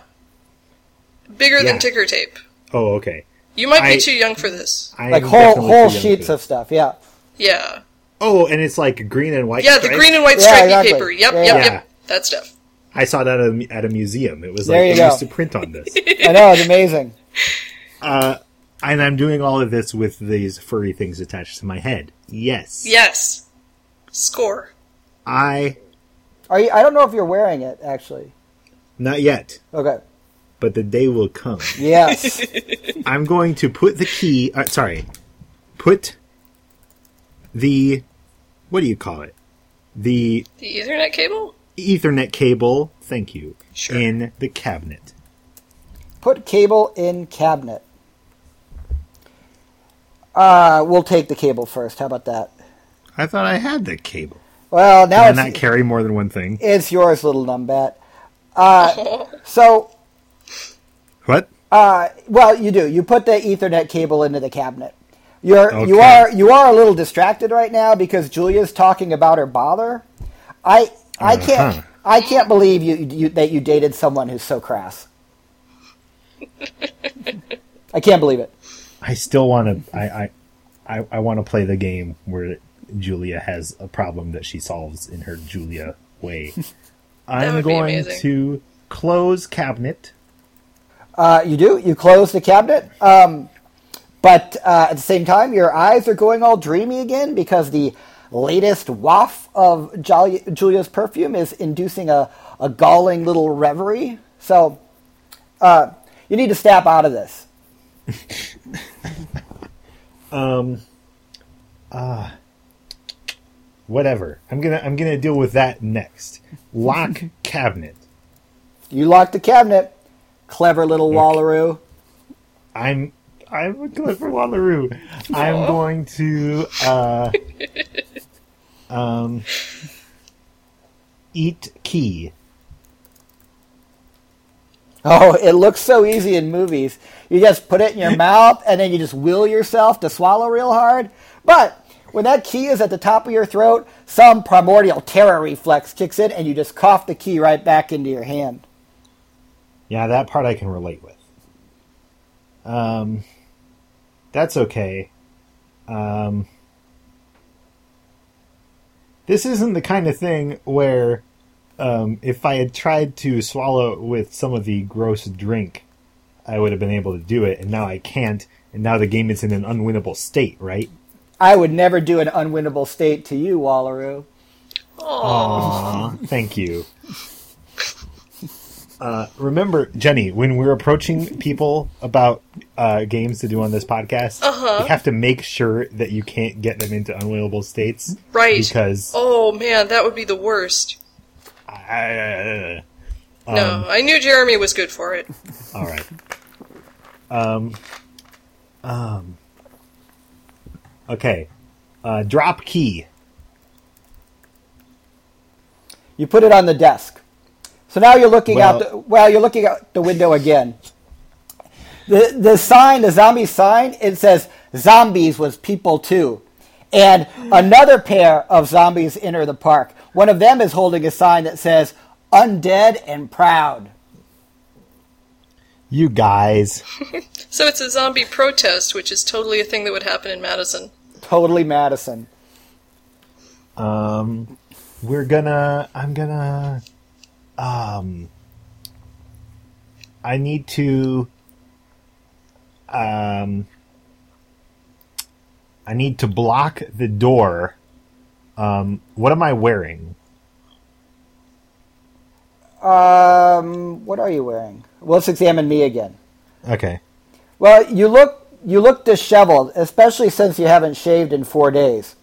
C: Bigger
B: Yeah.
C: than ticker tape.
B: Oh, okay.
C: You might be
B: I-
C: too young for this.
B: I
A: Like whole whole sheets of stuff, yeah.
C: Yeah.
B: Oh, and it's like green and white.
C: Yeah, the green and white
A: Yeah, exactly.
C: paper. Yep,
A: Yeah,
C: yep,
B: yeah.
C: yep. That stuff.
B: I saw that at a, at a museum. It was like
A: you
B: they
A: go.
B: used to print on this. *laughs*
A: I know, it's amazing.
B: uh, and I'm doing all of this with these furry things attached to my head. Yes.
C: Yes. Score.
B: I
A: Are you I don't know if you're wearing it, actually.
B: Not yet,
A: Okay.
B: but the day will come.
A: Yes. *laughs*
B: I'm going to put the key. Uh, sorry, put the what do you call it? The
C: The Ethernet cable?
B: Ethernet cable. Thank you.
C: Sure.
B: In the cabinet.
A: Put cable in cabinet. Uh, we'll take the cable first. How about that?
B: I thought I had the cable.
A: Well, now
B: Can
A: it's,
B: not carry more than one thing?
A: it's yours, little numbat. Uh, *laughs* so,
B: What?
A: uh, well, you do. You put the Ethernet cable into the cabinet. You're you are you are a little distracted right now because Julia's talking about her bother. I I can't
B: Uh-huh.
A: I can't believe you, you that you dated someone who's so crass. I can't believe it.
B: I still want to. I I, I, I want to play the game where Julia has a problem that she solves in her Julia way. *laughs* I'm going to close cabinet.
A: Uh, you do. You close the cabinet, um, but uh, at the same time, your eyes are going all dreamy again because the latest waft of Jolly, Julia's perfume is inducing a, a galling little reverie. So, uh, you need to snap out of this. *laughs*
B: Whatever. I'm gonna I'm gonna deal with that next. *laughs* Lock cabinet.
A: You lock the cabinet. Clever little Wallaroo.
B: I'm I'm a clever Wallaroo. *laughs* I'm going to uh, *laughs* um eat key.
A: Oh, it looks so easy in movies. You just put it in your mouth and then you just will yourself to swallow real hard. But when that key is at the top of your throat, some primordial terror reflex kicks in and you just cough the key right back into your hand.
B: Yeah, that part I can relate with. Um, that's okay. Um, this isn't the kind of thing where, um, if I had tried to swallow with some of the gross drink, I would have been able to do it, and now I can't, and now the game is in an unwinnable state, right?
A: I would never do an unwinnable state to you, Wallaroo.
B: Aw, thank you. Uh, remember, Jenny, when we're approaching people about uh, games to do on this podcast,
C: Uh-huh.
B: we have to make sure that you can't get them into unwinnable states.
C: Right.
B: Because
C: Oh man, that would be the worst.
B: I, Um,
C: no, I knew Jeremy was good for it.
B: all right. Um. Um. Okay. Uh, drop key.
A: You put it on the desk. So now you're looking out.
B: Well-
A: The, well, you're looking out the window again. The the sign, the zombie sign, it says zombies was people too, and another pair of zombies enter the park. One of them is holding a sign that says "Undead and Proud."
B: You guys. *laughs*
C: So it's a zombie protest, which is totally a thing that would happen in Madison.
A: Totally Madison.
B: Um, we're gonna. I'm gonna. Um, I need to. Um, I need to block the door. Um, what am I wearing?
A: Um, what are you wearing? Well, let's examine me again.
B: Okay.
A: Well, you look you look disheveled, especially since you haven't shaved in four days.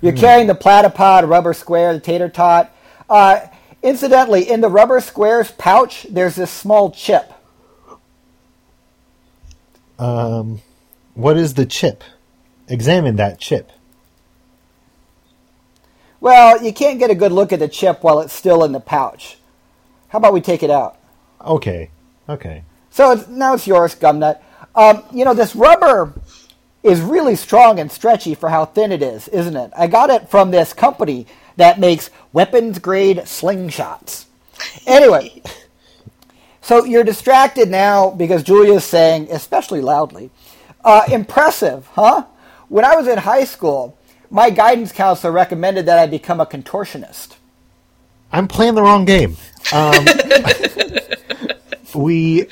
A: You're carrying the platypod, rubber square, the tater tot. Uh, incidentally, in the rubber square's pouch, there's this small chip.
B: Um, what is the chip? Examine that chip.
A: Well, you can't get a good look at the chip while it's still in the pouch. How about we take it out?
B: Okay. Okay.
A: So it's, now it's yours, Gumnut. Um, you know, this rubber is really strong and stretchy for how thin it is, isn't it? I got it from this company that makes weapons grade slingshots. Anyway, *laughs* so you're distracted now because Julia's saying, especially loudly, uh, impressive, huh? When I was in high school, my guidance counselor recommended that I become a contortionist.
B: I'm playing the wrong game. Um, *laughs* *laughs* we.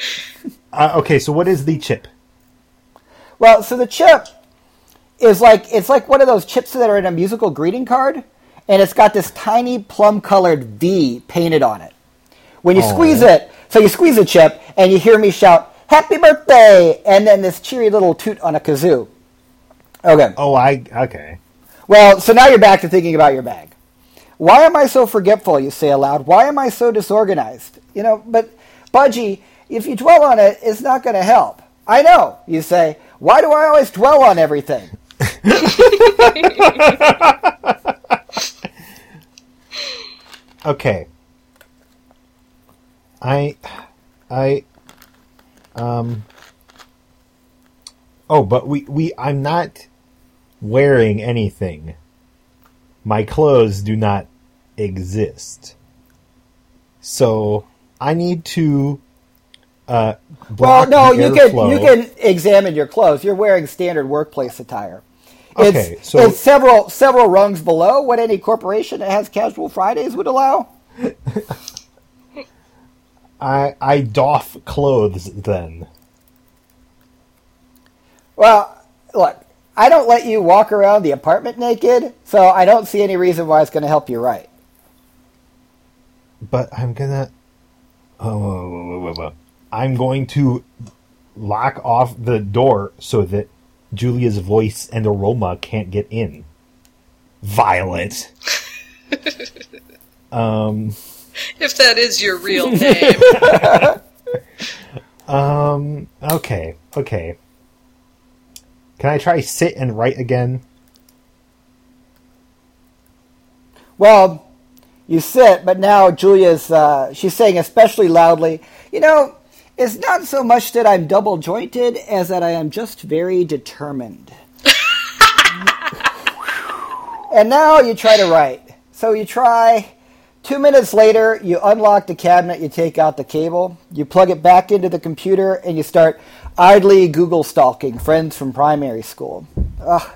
B: Uh, okay, so what is the chip?
A: Well, so the chip is like it's like one of those chips that are in a musical greeting card, and it's got this tiny plum-colored V painted on it. When you
B: Aw.
A: squeeze it, so you squeeze the chip, and you hear me shout "Happy birthday!" and then this cheery little toot on a kazoo. Okay.
B: Oh, I. Okay.
A: Well, so now you're back to thinking about your bag. Why am I so forgetful, you say aloud? Why am I so disorganized? You know, but Budgie, if you dwell on it, it's not going to help. I know, you say. Why do I always dwell on everything? *laughs*
B: okay. I, I, um. Oh, but we we I'm not wearing anything. My clothes do not exist. So I need to. Uh,
A: Well, no, you can
B: airflow.
A: you can examine your clothes. You're wearing standard workplace attire. It's,
B: Okay, so-
A: it's several several rungs below what any corporation that has casual Fridays would allow. *laughs*
B: I I doff clothes then.
A: Well, look, I don't let you walk around the apartment naked, so I don't see any reason why it's going to help you right.
B: but I'm gonna. Oh, whoa, whoa, whoa, whoa, whoa. I'm going to lock off the door so that Julia's voice and aroma can't get in. Violet. *laughs* um.
C: If that is your real *laughs* name. *laughs*
B: Um. Okay. Okay. Can I try sit and write again?
A: Well, you sit, but now Julia's uh, she's saying especially loudly, you know, it's not so much that I'm double jointed as that I am just very determined. *laughs* and now you try to write. So you try. Two minutes later, you unlock the cabinet, you take out the cable, you plug it back into the computer, and you start idly Google stalking friends from primary school. Ugh.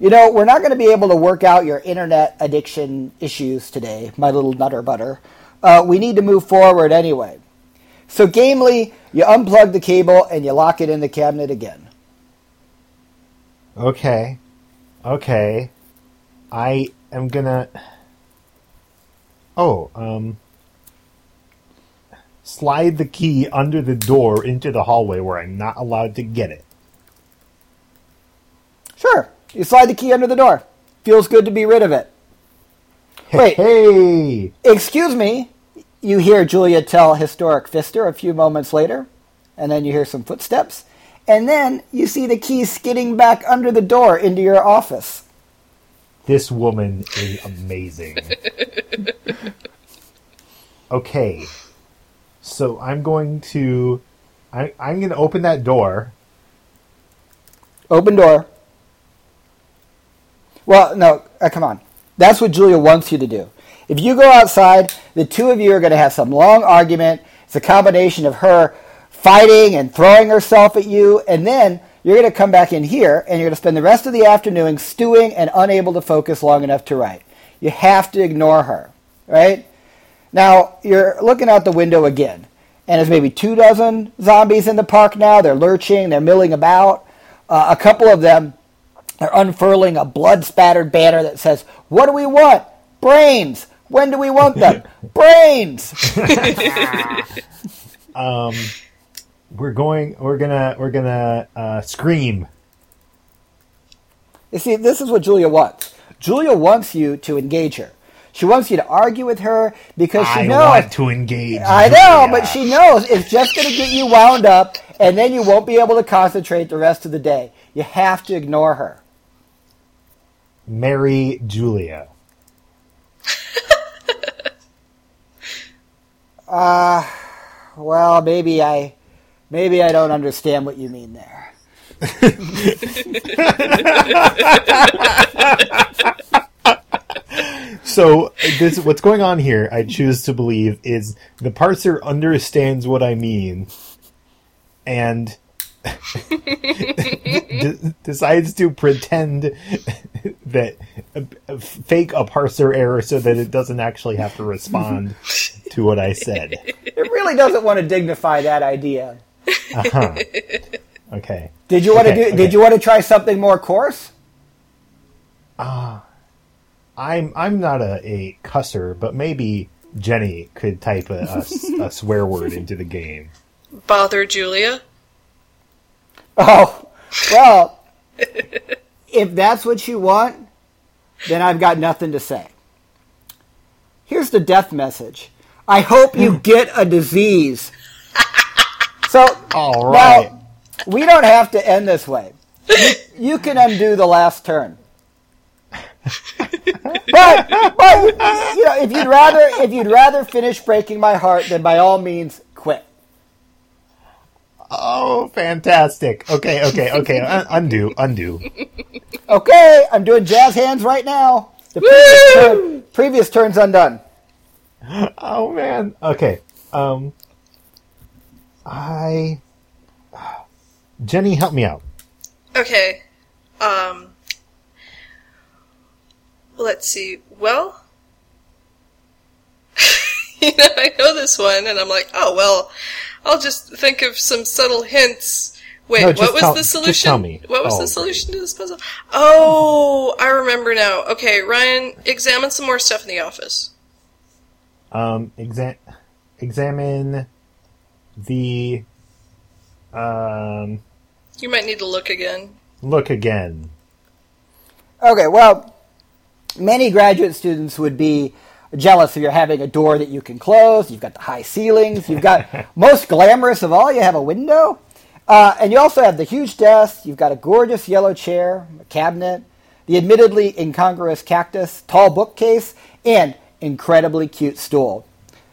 A: You know, we're not going to be able to work out your internet addiction issues today, my little nutter butter. Uh, we need to move forward anyway. So, gamely, you unplug the cable and you lock it in the cabinet again.
B: Okay. Okay. I am gonna. Oh, um. Slide the key under the door into the hallway where I'm not allowed to get it.
A: Sure, you slide the key under the door. Feels good to be rid of it. Wait.
B: Hey!
A: Excuse me, you hear Julia tell Historic Pfister a few moments later, and then you hear some footsteps, and then you see the key skidding back under the door into your office.
B: This woman is amazing. okay. So I'm going to. I, I'm going to open that door.
A: Open door. Well, no, uh, come on. That's what Julia wants you to do. If you go outside, the two of you are going to have some long argument. It's a combination of her fighting and throwing herself at you, and then you're going to come back in here and you're going to spend the rest of the afternoon stewing and unable to focus long enough to write. You have to ignore her, right? Now, you're looking out the window again, and there's maybe two dozen zombies in the park now. They're lurching, they're milling about. Uh, a couple of them are unfurling a blood spattered banner that says, What do we want? Brains! When do we want them? *laughs* Brains! *laughs* *laughs*
B: Um, we're going. We're gonna. We're gonna uh, scream.
A: You see, this is what Julia wants. Julia wants you to engage her. She wants you to argue with her because she
B: I
A: knows.
B: want to engage.
A: I know,
B: Julia.
A: but she knows it's just going to get you wound up, and then you won't be able to concentrate the rest of the day. You have to ignore her.
B: marry Julia.
A: Uh, well, maybe I, maybe I don't understand what you mean there.
B: So this what's going on here. I choose to believe is the parser understands what I mean, and *laughs* de- decides to pretend that uh, fake a parser error so that it doesn't actually have to respond *laughs* to what I said. *laughs*
A: It really doesn't want to dignify that idea.
B: Uh-huh. Okay.
A: Did you want
B: Okay,
A: to do?
B: okay.
A: Did you want to try something more coarse?
B: I'm I'm not a, a cusser, but maybe Jenny could type a swear word into the game.
C: Bother Julia?
A: Oh, well, if that's what you want, then I've got nothing to say. Here's the death message. I hope you mm. get a disease. *laughs* So,
B: All right.
A: now, we don't have to end this way. You, you can undo the last turn. *laughs* but, but you know, if you'd rather if you'd rather finish breaking my heart, then by all means quit.
B: Oh, fantastic. Okay, okay, okay. Un- undo, undo.
A: Okay, I'm doing jazz hands right now. The previous, turn, previous turn's undone. *laughs*
B: Oh man. Okay. Um I Jenny, help me out.
C: Okay. Um. Let's see. Well, *laughs* you know, I know this one, and I'm like, oh well, I'll just think of some subtle hints. Wait,
B: No,
C: what was
B: tell-
C: the solution?
B: tell me.
C: What was
B: Oh,
C: the solution to this puzzle? Oh, I remember now. Okay, Ryan, examine some more stuff in the office.
B: Um exa- examine the um
C: You might need to look again.
B: look again.
A: Okay, well, many graduate students would be jealous of you having a door that you can close. You've got the high ceilings. You've got *laughs* most glamorous of all. You have a window, uh, and you also have the huge desk. You've got a gorgeous yellow chair, a cabinet, the admittedly incongruous cactus, tall bookcase, and incredibly cute stool.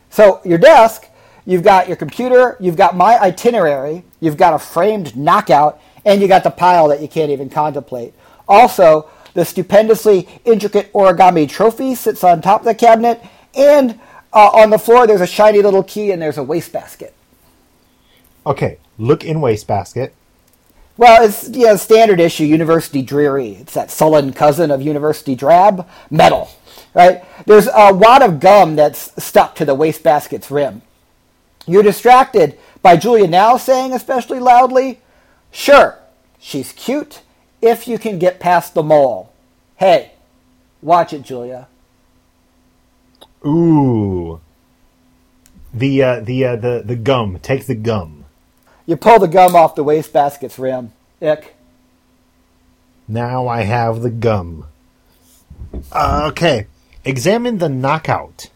A: So your desk, you've got your computer, you've got my itinerary, you've got a framed knockout, and you got the pile that you can't even contemplate. Also, the stupendously intricate origami trophy sits on top of the cabinet, and uh, on the floor there's a shiny little key and there's a wastebasket.
B: Okay, look in wastebasket.
A: Well, it's you know, standard issue University Dreary. It's that sullen cousin of University Drab, metal, right? There's a wad of gum that's stuck to the wastebasket's rim. You're distracted by Julia now saying, especially loudly, "Sure, she's cute if you can get past the mole." Hey, watch it, Julia.
B: Ooh. The uh the uh the the gum. Take the gum.
A: You pull the gum off the wastebasket's rim. Ick.
B: Now I have the gum. Uh, okay. Examine the knockout.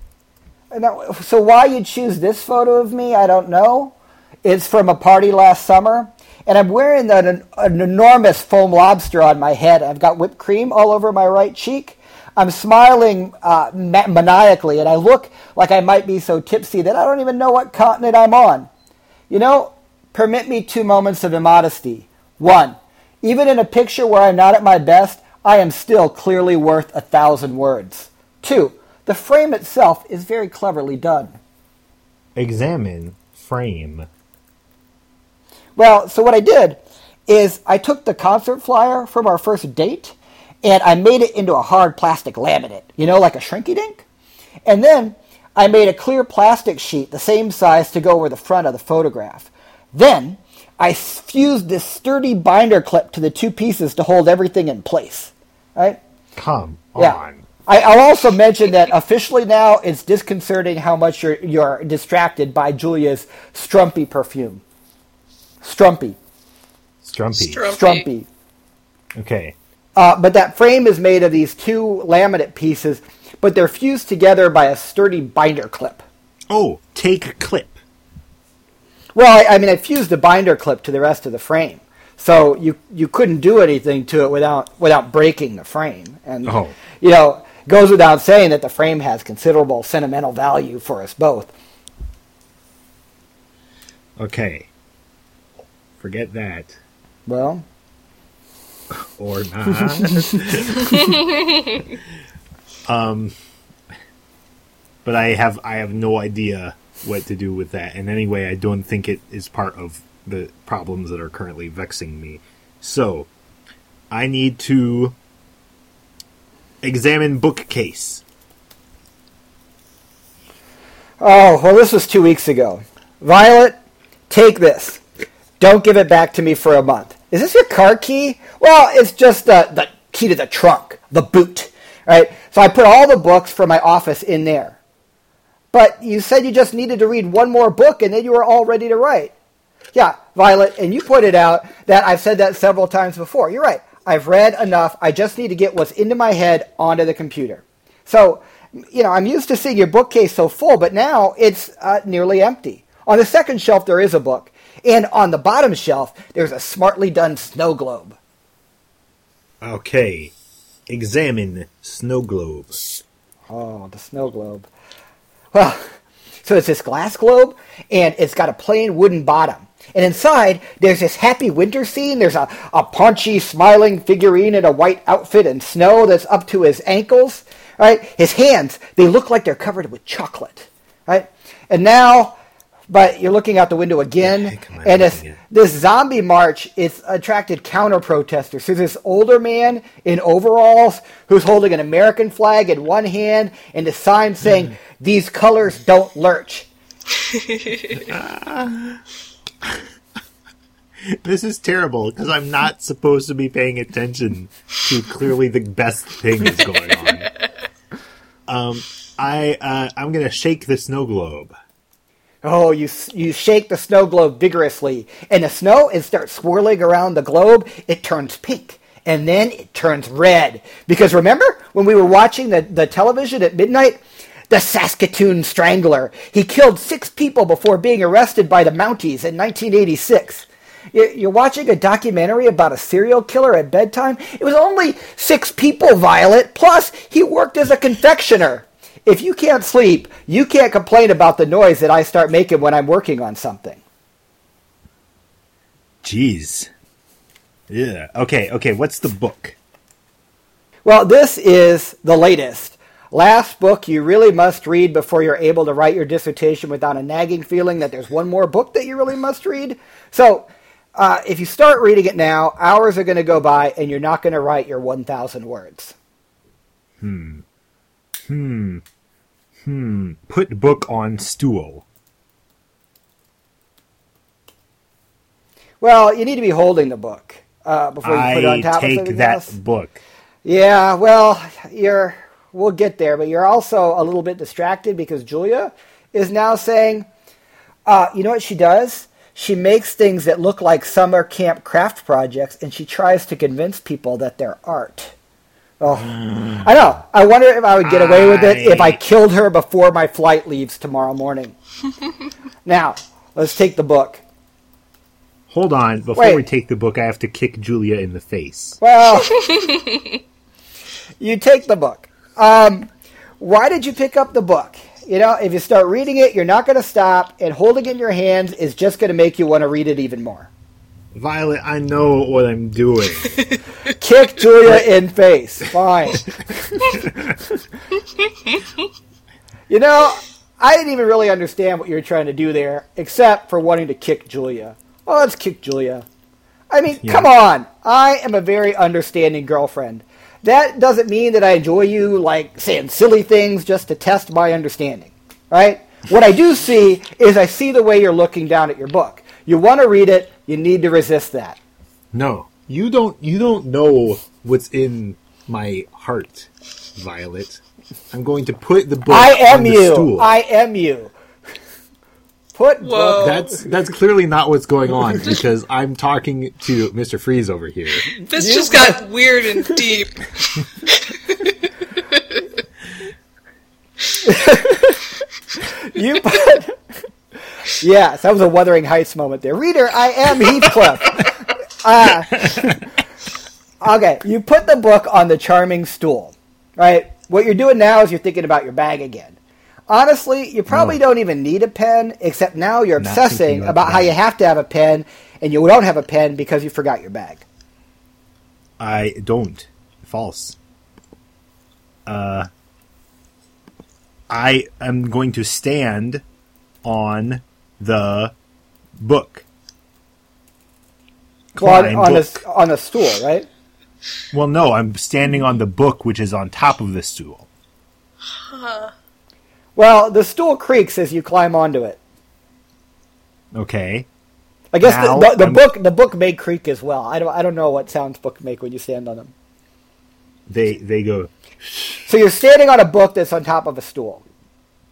A: Now, so why you choose this photo of me, I don't know. It's from a party last summer, and I'm wearing an, an enormous foam lobster on my head. I've got whipped cream all over my right cheek. I'm smiling uh, maniacally, and I look like I might be so tipsy that I don't even know what continent I'm on. You know, permit me two moments of immodesty. One, even in a picture where I'm not at my best, I am still clearly worth a thousand words. Two, the frame itself is very cleverly done.
B: Examine frame.
A: Well, so what I did is I took the concert flyer from our first date and I made it into a hard plastic laminate, you know, like a shrinky dink. And then I made a clear plastic sheet the same size to go over the front of the photograph. Then I fused this sturdy binder clip to the two pieces to hold everything in place. Right?
B: Come
A: Yeah.
B: on.
A: I, I'll also mention that officially now it's disconcerting how much you're, you're distracted by Julia's strumpy perfume. Strumpy.
B: Strumpy.
C: Strumpy.
A: Strumpy.
B: okay.
A: Uh, but that frame is made of these two laminate pieces, but they're fused together by a sturdy binder clip.
B: Oh, take a clip.
A: Well, I, I mean, I fused the binder clip to the rest of the frame, so you you couldn't do anything to it without without breaking the frame. And
B: Oh.
A: you know, goes without saying that the frame has considerable sentimental value for us both.
B: Okay. Forget that.
A: Well,
B: Or not. *laughs* um but I have I have no idea what to do with that. And anyway, I don't think it is part of the problems that are currently vexing me. So, I need to examine bookcase.
A: Oh, well, this was two weeks ago. Violet, take this. Don't give it back to me for a month. Is this your car key? Well, it's just the, the key to the trunk, the boot. Right? So I put all the books from my office in there. But you said you just needed to read one more book and then you were all ready to write. Yeah, Violet, and you pointed out that I've said that several times before. You're right. I've read enough. I just need to get what's into my head onto the computer. So, you know, I'm used to seeing your bookcase so full, but now it's uh, nearly empty. On the second shelf, there is a book. And on the bottom shelf, there's a smartly done snow globe.
B: Okay. Examine snow globe.
A: Oh, the snow globe. Well, *laughs* so it's this glass globe, and it's got a plain wooden bottom. And inside, there's this happy winter scene. There's a, a paunchy, smiling figurine in a white outfit and snow that's up to his ankles. Right? His hands, they look like they're covered with chocolate. Right? And now, but you're looking out the window again, and this, this zombie march it's attracted counter protesters. So there's this older man in overalls who's holding an American flag in one hand and a sign saying, "These colors don't lurch." *laughs* *laughs*
B: This is terrible because I'm not supposed to be paying attention to clearly the best thing is going on. *laughs* Um, I uh, I'm gonna shake the snow globe.
A: Oh, you you shake the snow globe vigorously, and the snow it starts swirling around the globe. It turns pink, and then it turns red. Because remember when we were watching the, the television at midnight, the Saskatoon Strangler. He killed six people before being arrested by the Mounties in 1986. You- You're watching a documentary about a serial killer at bedtime. It was only six people, Violet. Plus, he worked as a confectioner. If you can't sleep, you can't complain about the noise that I start making when I'm working on something.
B: Jeez. Yeah. Okay. Okay. What's the book?
A: Well, this is the latest. Last book you really must read before you're able to write your dissertation without a nagging feeling that there's one more book that you really must read. So, uh, if you start reading it now, hours are going to go by and you're not going to write your 1,000 words. Hmm. Hmm. Hmm.
B: Put book on stool.
A: Well, you need to be holding the book uh, before you put it on top of
B: take that book.
A: Yeah, well, you're. We'll get there, but you're also a little bit distracted because Julia is now saying, uh, you know what she does? She makes things that look like summer camp craft projects, and she tries to convince people that they're art. Oh, I know. I wonder if I would get away with it if I
B: I-
A: killed her before my flight leaves tomorrow morning. *laughs* now, let's take the book.
B: Hold on. Before
A: Wait.
B: we take the book, I have to kick Julia in the face.
A: Well, *laughs* you take the book. Um, why did you pick up the book? You know, if you start reading it, you're not going to stop, and holding it in your hands is just going to make you want to read it even more.
B: Violet, I know what I'm doing. *laughs*
A: Kick Julia in face. Fine. *laughs* you know, I didn't even really understand what you were trying to do there, except for wanting to kick Julia. Well, let's kick Julia. I mean,
B: Yeah.
A: come on. I am a very understanding girlfriend. That doesn't mean that I enjoy you, like, saying silly things just to test my understanding, right? What I do see is I see the way you're looking down at your book. You want to read it, you need to resist that.
B: No, you don't. You don't know what's in my heart, Violet. I'm going to put the book
A: I am
B: on the
A: you.
B: stool.
A: I am you. Put
C: Whoa.
A: book.
B: that's that's clearly not what's going on *laughs* because I'm talking to Mr. Freeze over here.
C: This
A: You-
C: just got weird and deep.
A: You put. yes, that was a Wuthering Heights moment there. Reader, I am Heathcliff. *laughs* uh, okay, you put the book on the charming stool, right? What you're doing now is you're thinking about your bag again. Honestly, you probably
B: No.
A: don't even need a pen, except now you're
B: Not
A: obsessing
B: about
A: about how you have to have a pen, and you don't have a pen because you forgot your bag.
B: I don't. False. Uh, I am going to stand on the book.
A: Well, on, on,
B: book.
A: a, on a stool, right?
B: Well, no, I'm standing on the book, which is on top of the stool.
A: Well, the stool creaks as you climb onto it.
B: Okay.
A: I guess
B: Now
A: the, the, the book the book may creak as well. I don't I don't know what sounds book make when you stand on them.
B: They they go.
A: So you're standing on a book that's on top of a stool.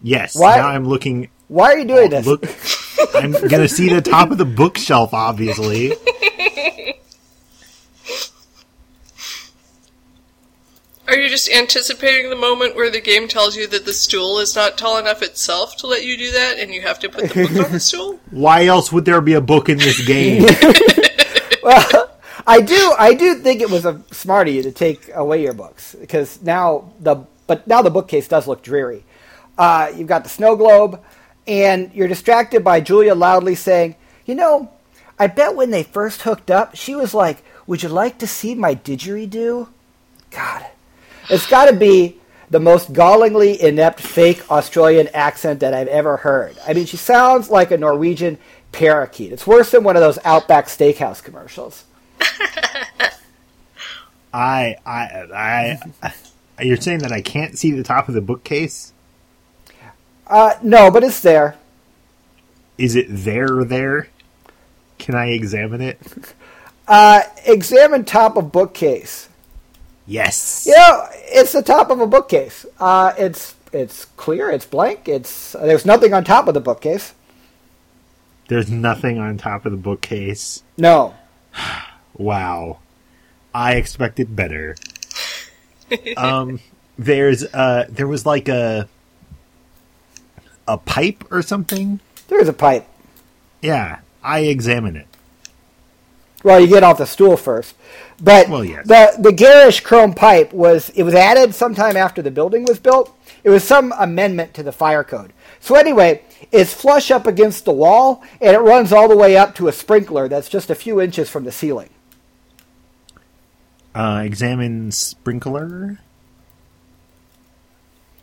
B: Yes.
A: Why-
B: Now I'm looking.
A: Why are you doing this?
B: Oh, Look, I'm gonna see the top of the bookshelf, obviously. *laughs*
C: Are you just anticipating the moment where the game tells you that the stool is not tall enough itself to let you do that and you have to put the book on the *laughs* stool?
B: Why else would there be a book in this game? *laughs* *laughs*
A: Well, I do. I do think it was a smart of you to take away your books because now the but now the bookcase does look dreary. Uh, you've got the snow globe, and you're distracted by Julia loudly saying, "You know, I bet when they first hooked up, she was like, "Would you like to see my didgeridoo?" God, it's got to be the most gallingly inept fake Australian accent that I've ever heard. I mean, she sounds like a Norwegian parakeet. It's worse than one of those Outback Steakhouse commercials. *laughs*
B: I, I, I, you're saying that I can't see the top of the bookcase?
A: Uh, no, but it's there.
B: Is it there? There? Can I examine it? *laughs*
A: Uh, examine top of bookcase.
B: Yes.
A: You know, it's the top of a bookcase. Uh, it's it's clear. It's blank. It's there's nothing on top of the bookcase.
B: There's nothing on top of the bookcase.
A: No. *sighs*
B: Wow. I expected better. *laughs* um, there's uh, there was like a a pipe or something.
A: There's a pipe.
B: Yeah, I examine it.
A: Well, you get off the stool first, but
B: Well, yes.
A: the the garish chrome pipe was it was added sometime after the building was built. It was some amendment to the fire code. So anyway, it's flush up against the wall, and it runs all the way up to a sprinkler that's just a few inches from the ceiling.
B: Uh, examine sprinkler.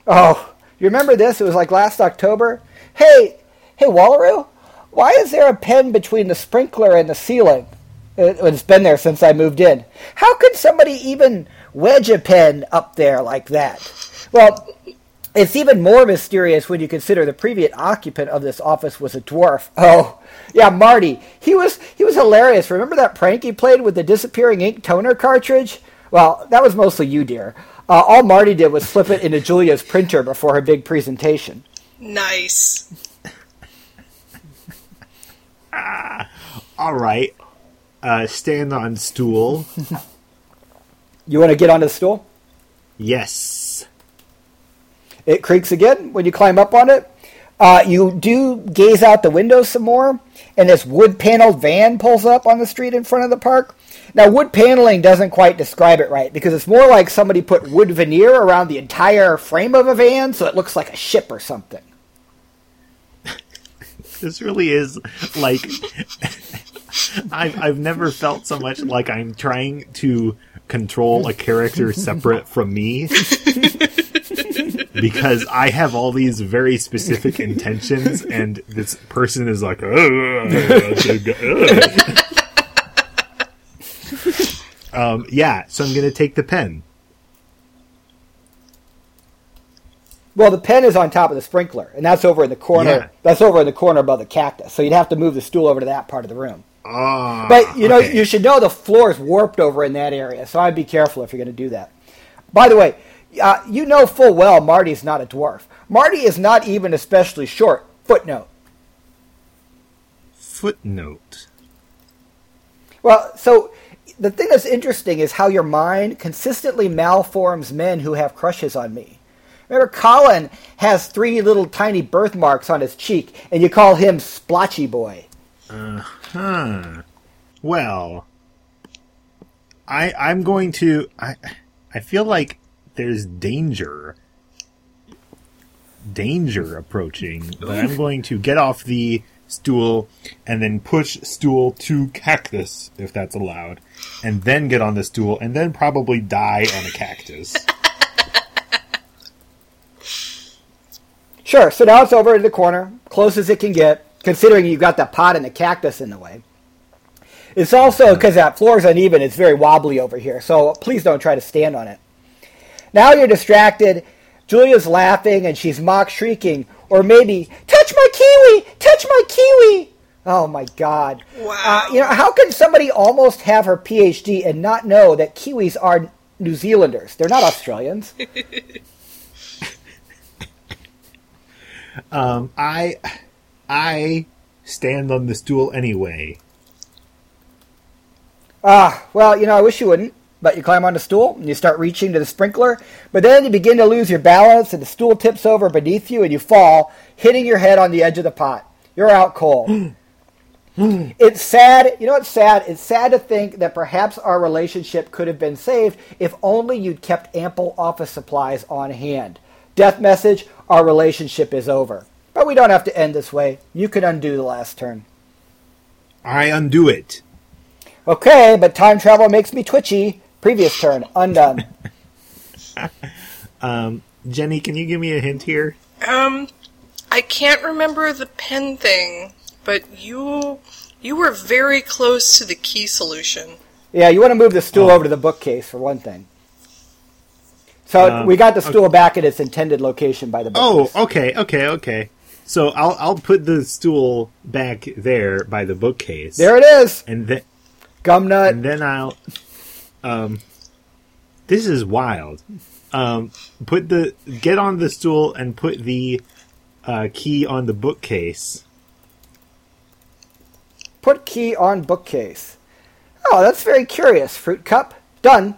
A: Oh, you remember this? It was like last October. Hey, hey, Wallaroo, why is there a pen between the sprinkler and the ceiling? It- It's been there since I moved in. How could somebody even wedge a pen up there like that? Well, it's even more mysterious when you consider the previous occupant of this office was a dwarf. Oh, yeah, Marty. He was he was hilarious. Remember that prank he played with the disappearing ink toner cartridge? Well, that was mostly you, dear. Uh, all Marty did was slip it into Julia's printer before her big presentation.
C: Nice. *laughs*
B: ah, All right. Uh, stand on stool.
A: You want to get on the stool?
B: yes.
A: It creaks again when you climb up on it. Uh, you do gaze out the window some more, and this wood paneled van pulls up on the street in front of the park. Now, wood paneling doesn't quite describe it right because it's more like somebody put wood veneer around the entire frame of a van so it looks like a ship or something. *laughs*
B: This really is like I've I've never felt so much like I'm trying to control a character separate from me because I have all these very specific intentions, and this person is like, um, yeah. So I'm gonna take the pen.
A: Well, the pen is on top of the sprinkler, and that's over in the corner.
B: Yeah.
A: That's over in the corner above the cactus. So you'd have to move the stool over to that part of the room.
B: Ah,
A: But you know,
B: okay.
A: you should know the floor is warped over in that area, so I'd be careful if you're going to do that. By the way, uh, you know full well Marty's not a dwarf. Marty is not even especially short. Footnote.
B: footnote.
A: Well, so the thing that's interesting is how your mind consistently malforms men who have crushes on me. Remember, Colin has three little tiny birthmarks on his cheek, and you call him Splotchy Boy.
B: Huh. Well, I I'm going to I I feel like there's danger danger approaching, but I'm going to get off the stool and then push stool to cactus if that's allowed, and then get on the stool and then probably die on a cactus. *laughs*
A: Sure, so now it's over in the corner, close as it can get, considering you've got the pot and the cactus in the way. It's also because that floor is uneven, it's very wobbly over here, so please don't try to stand on it. Now you're distracted. Julia's laughing and she's mock shrieking, or maybe, touch my kiwi! Touch my kiwi! Oh my god.
C: Wow.
A: Uh, you know, how can somebody almost have her PhD and not know that kiwis are New Zealanders? They're not Australians. *laughs*
B: Um, I I stand on the stool anyway.
A: Ah, well, you know, I wish you wouldn't. But you climb on the stool and you start reaching to the sprinkler, but then you begin to lose your balance and the stool tips over beneath you and you fall, hitting your head on the edge of the pot. You're out cold. *gasps* it's sad. You know what's sad? It's sad to think that perhaps our relationship could have been saved if only you'd kept ample office supplies on hand. Death message, our relationship is over. But we don't have to end this way. You can undo the last turn.
B: I undo it.
A: Okay, but time travel makes me twitchy. Previous turn, undone. *laughs*
B: Um, Jenny, can you give me a hint here?
C: Um, I can't remember the pen thing, but you you were very close to the key solution.
A: Yeah, you want to move the stool
B: Oh.
A: over to the bookcase for one thing. So
B: Um,
A: we got the stool back at its intended location by the
B: Oh, okay, okay, okay. So I'll I'll put the stool back there by the bookcase.
A: There it is,
B: and then
A: gumnut.
B: and then I'll um this is wild. Um put the get on the stool and put the uh, key on the bookcase.
A: Put key on bookcase. Oh, that's very curious. Fruit cup done.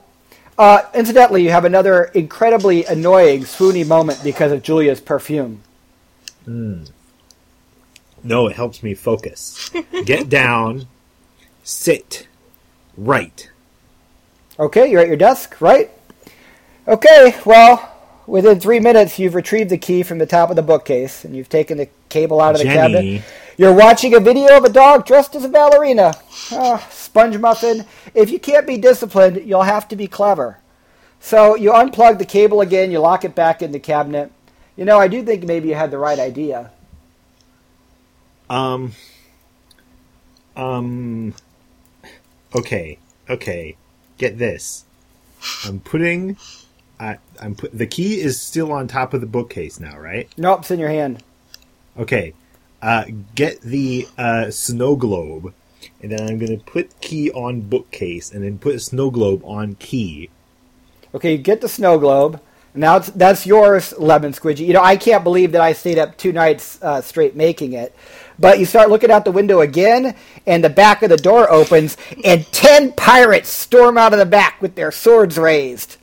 A: Uh, incidentally, you have another incredibly annoying swoony moment because of Julia's perfume.
B: No, it helps me focus. *laughs* Get down, sit, right.
A: Okay, you're at your desk, right? Okay, well, within three minutes, you've retrieved the key from the top of the bookcase and you've taken the cable out of the
B: Jenny.
A: cabinet. You're watching a video of a dog dressed as a ballerina. Ah, sponge muffin. If you can't be disciplined, you'll have to be clever. So you unplug the cable again, you lock it back in the cabinet. You know, I do think maybe you had the right idea.
B: Um. Um. Okay. Okay. Get this. I'm putting. I, I'm put. The key is still on top of the bookcase now, right?
A: Nope, it's in your hand.
B: Okay. Uh, get the uh, snow globe, and then I'm gonna put key on bookcase, and then put snow globe on key.
A: Okay, get the snow globe. Now it's, that's yours, Lemon Squidgy. You know, I can't believe that I stayed up two nights uh, straight making it. But you start looking out the window again, and the back of the door opens, and ten pirates storm out of the back with their swords raised.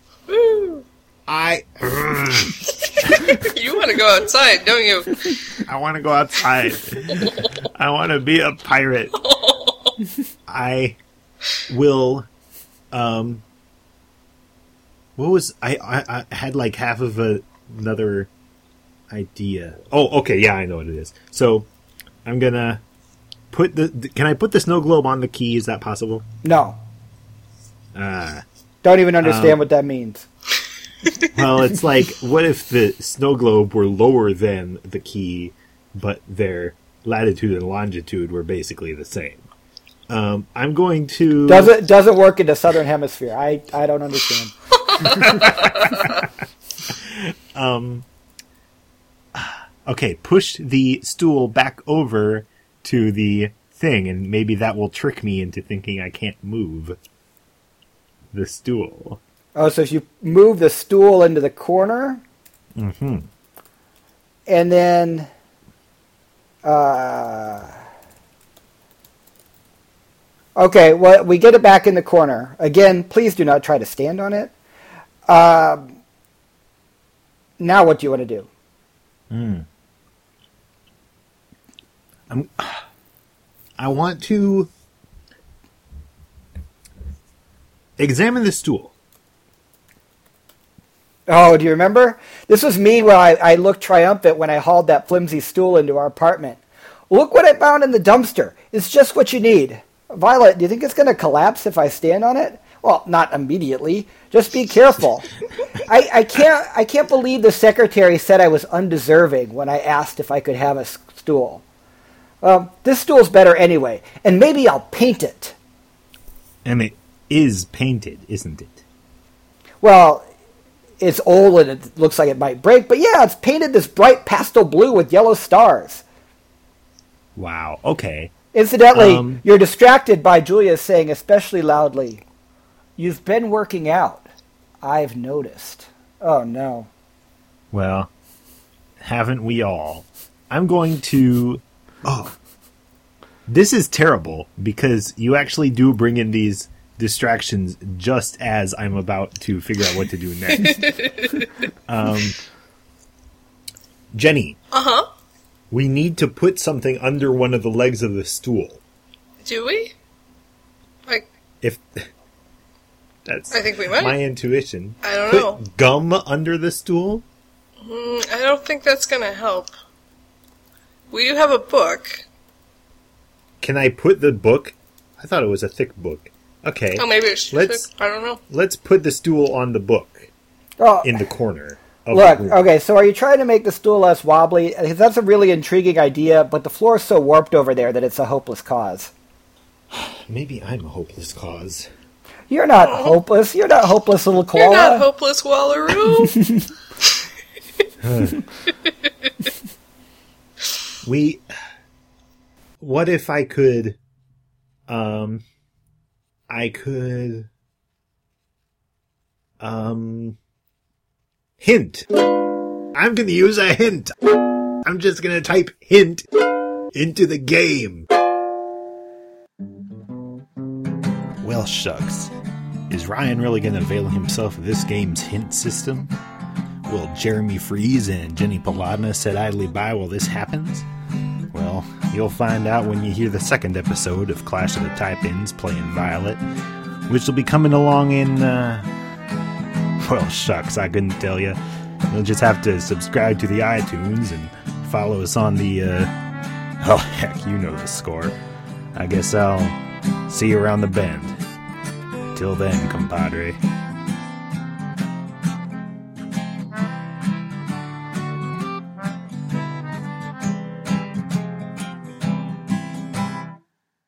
B: I *laughs*
C: You want to go outside, don't you?
B: I want to go outside. I want to be a pirate. *laughs* I will. Um. What was I? I, I had like half of a, another idea. Oh, okay, yeah, I know what it is. So I'm gonna put the. Can I put the snow globe on the key? Is that possible?
A: No,
B: Uh,
A: don't even understand
B: Um,
A: what that means.
B: well, it's like, what if the snow globe were lower than the key, but their latitude and longitude were basically the same? Um, I'm going to.
A: Doesn't doesn't work in the southern hemisphere. I I don't understand. *laughs* *sighs*
B: Okay, push the stool back over to the thing, and maybe that will trick me into thinking I can't move the stool.
A: Oh, so if you move the stool into the corner,
B: hmm
A: and then uh, okay well we get it back in the corner. Again please do not try to stand on it um, now what do you want to do
B: I'm, I want to examine the stool.
A: oh do you remember? This was me when I, I looked triumphant when i hauled that flimsy stool into our apartment. Look what i found in the dumpster. It's just what you need. Violet do you think it's going to collapse if i stand on it well not immediately just be careful *laughs* I, I can't I can't believe the secretary said I was undeserving when I asked if I could have a stool. Um, this stool's better anyway, and maybe I'll paint it.
B: And it is painted, isn't it?
A: Well, it's old and it looks like it might break, but yeah, it's painted this bright pastel blue with yellow stars.
B: Wow. Okay.
A: Incidentally,
B: Um,
A: you're distracted by Julia saying especially loudly, "You've been working out. I've noticed." Oh no.
B: Well, haven't we all? I'm going to. Oh. This is terrible because you actually do bring in these distractions just as I'm about to figure out what to do next. *laughs* um, Jenny,
C: Uh huh.
B: we need to put something under one of the legs of the stool.
C: Do we? Like,
B: If that's
C: I think we might.
B: my intuition.
C: I don't
B: Put
C: know.
B: gum under the stool.
C: Mm, I don't think that's going to help. We do have a book.
B: Can I put the book? I thought it was a thick book. Okay,
C: Oh, maybe it's
B: Let's-
C: thick. I don't know.
B: let's put the stool on the book
A: Oh,
B: in the corner.
A: Look. Okay, so are you trying to make the stool less wobbly? Because that's a really intriguing idea, but the floor is so warped over there that it's a hopeless cause. *sighs*
B: Maybe I'm a hopeless cause.
A: You're not hopeless. You're not hopeless, little koala.
C: You're not hopeless, Wallaroo. *laughs*
B: We. What if I could. Um. I could. Um. Hint. I'm gonna use a hint. I'm just gonna type hint into the game. Well, shucks. Is Ryan really gonna avail himself of this game's hint system? Will Jeremy Freese and Jenny Polodna sit idly by while this happens? Well, you'll find out when you hear the second episode of Clash of the Type-Ins playing Violet, which will be coming along in, uh... Well, shucks, I couldn't tell you. You'll just have to subscribe to the iTunes and follow us on the, uh... *laughs* Oh, heck, you know the score. I guess I'll see you around the bend. Till then, compadre.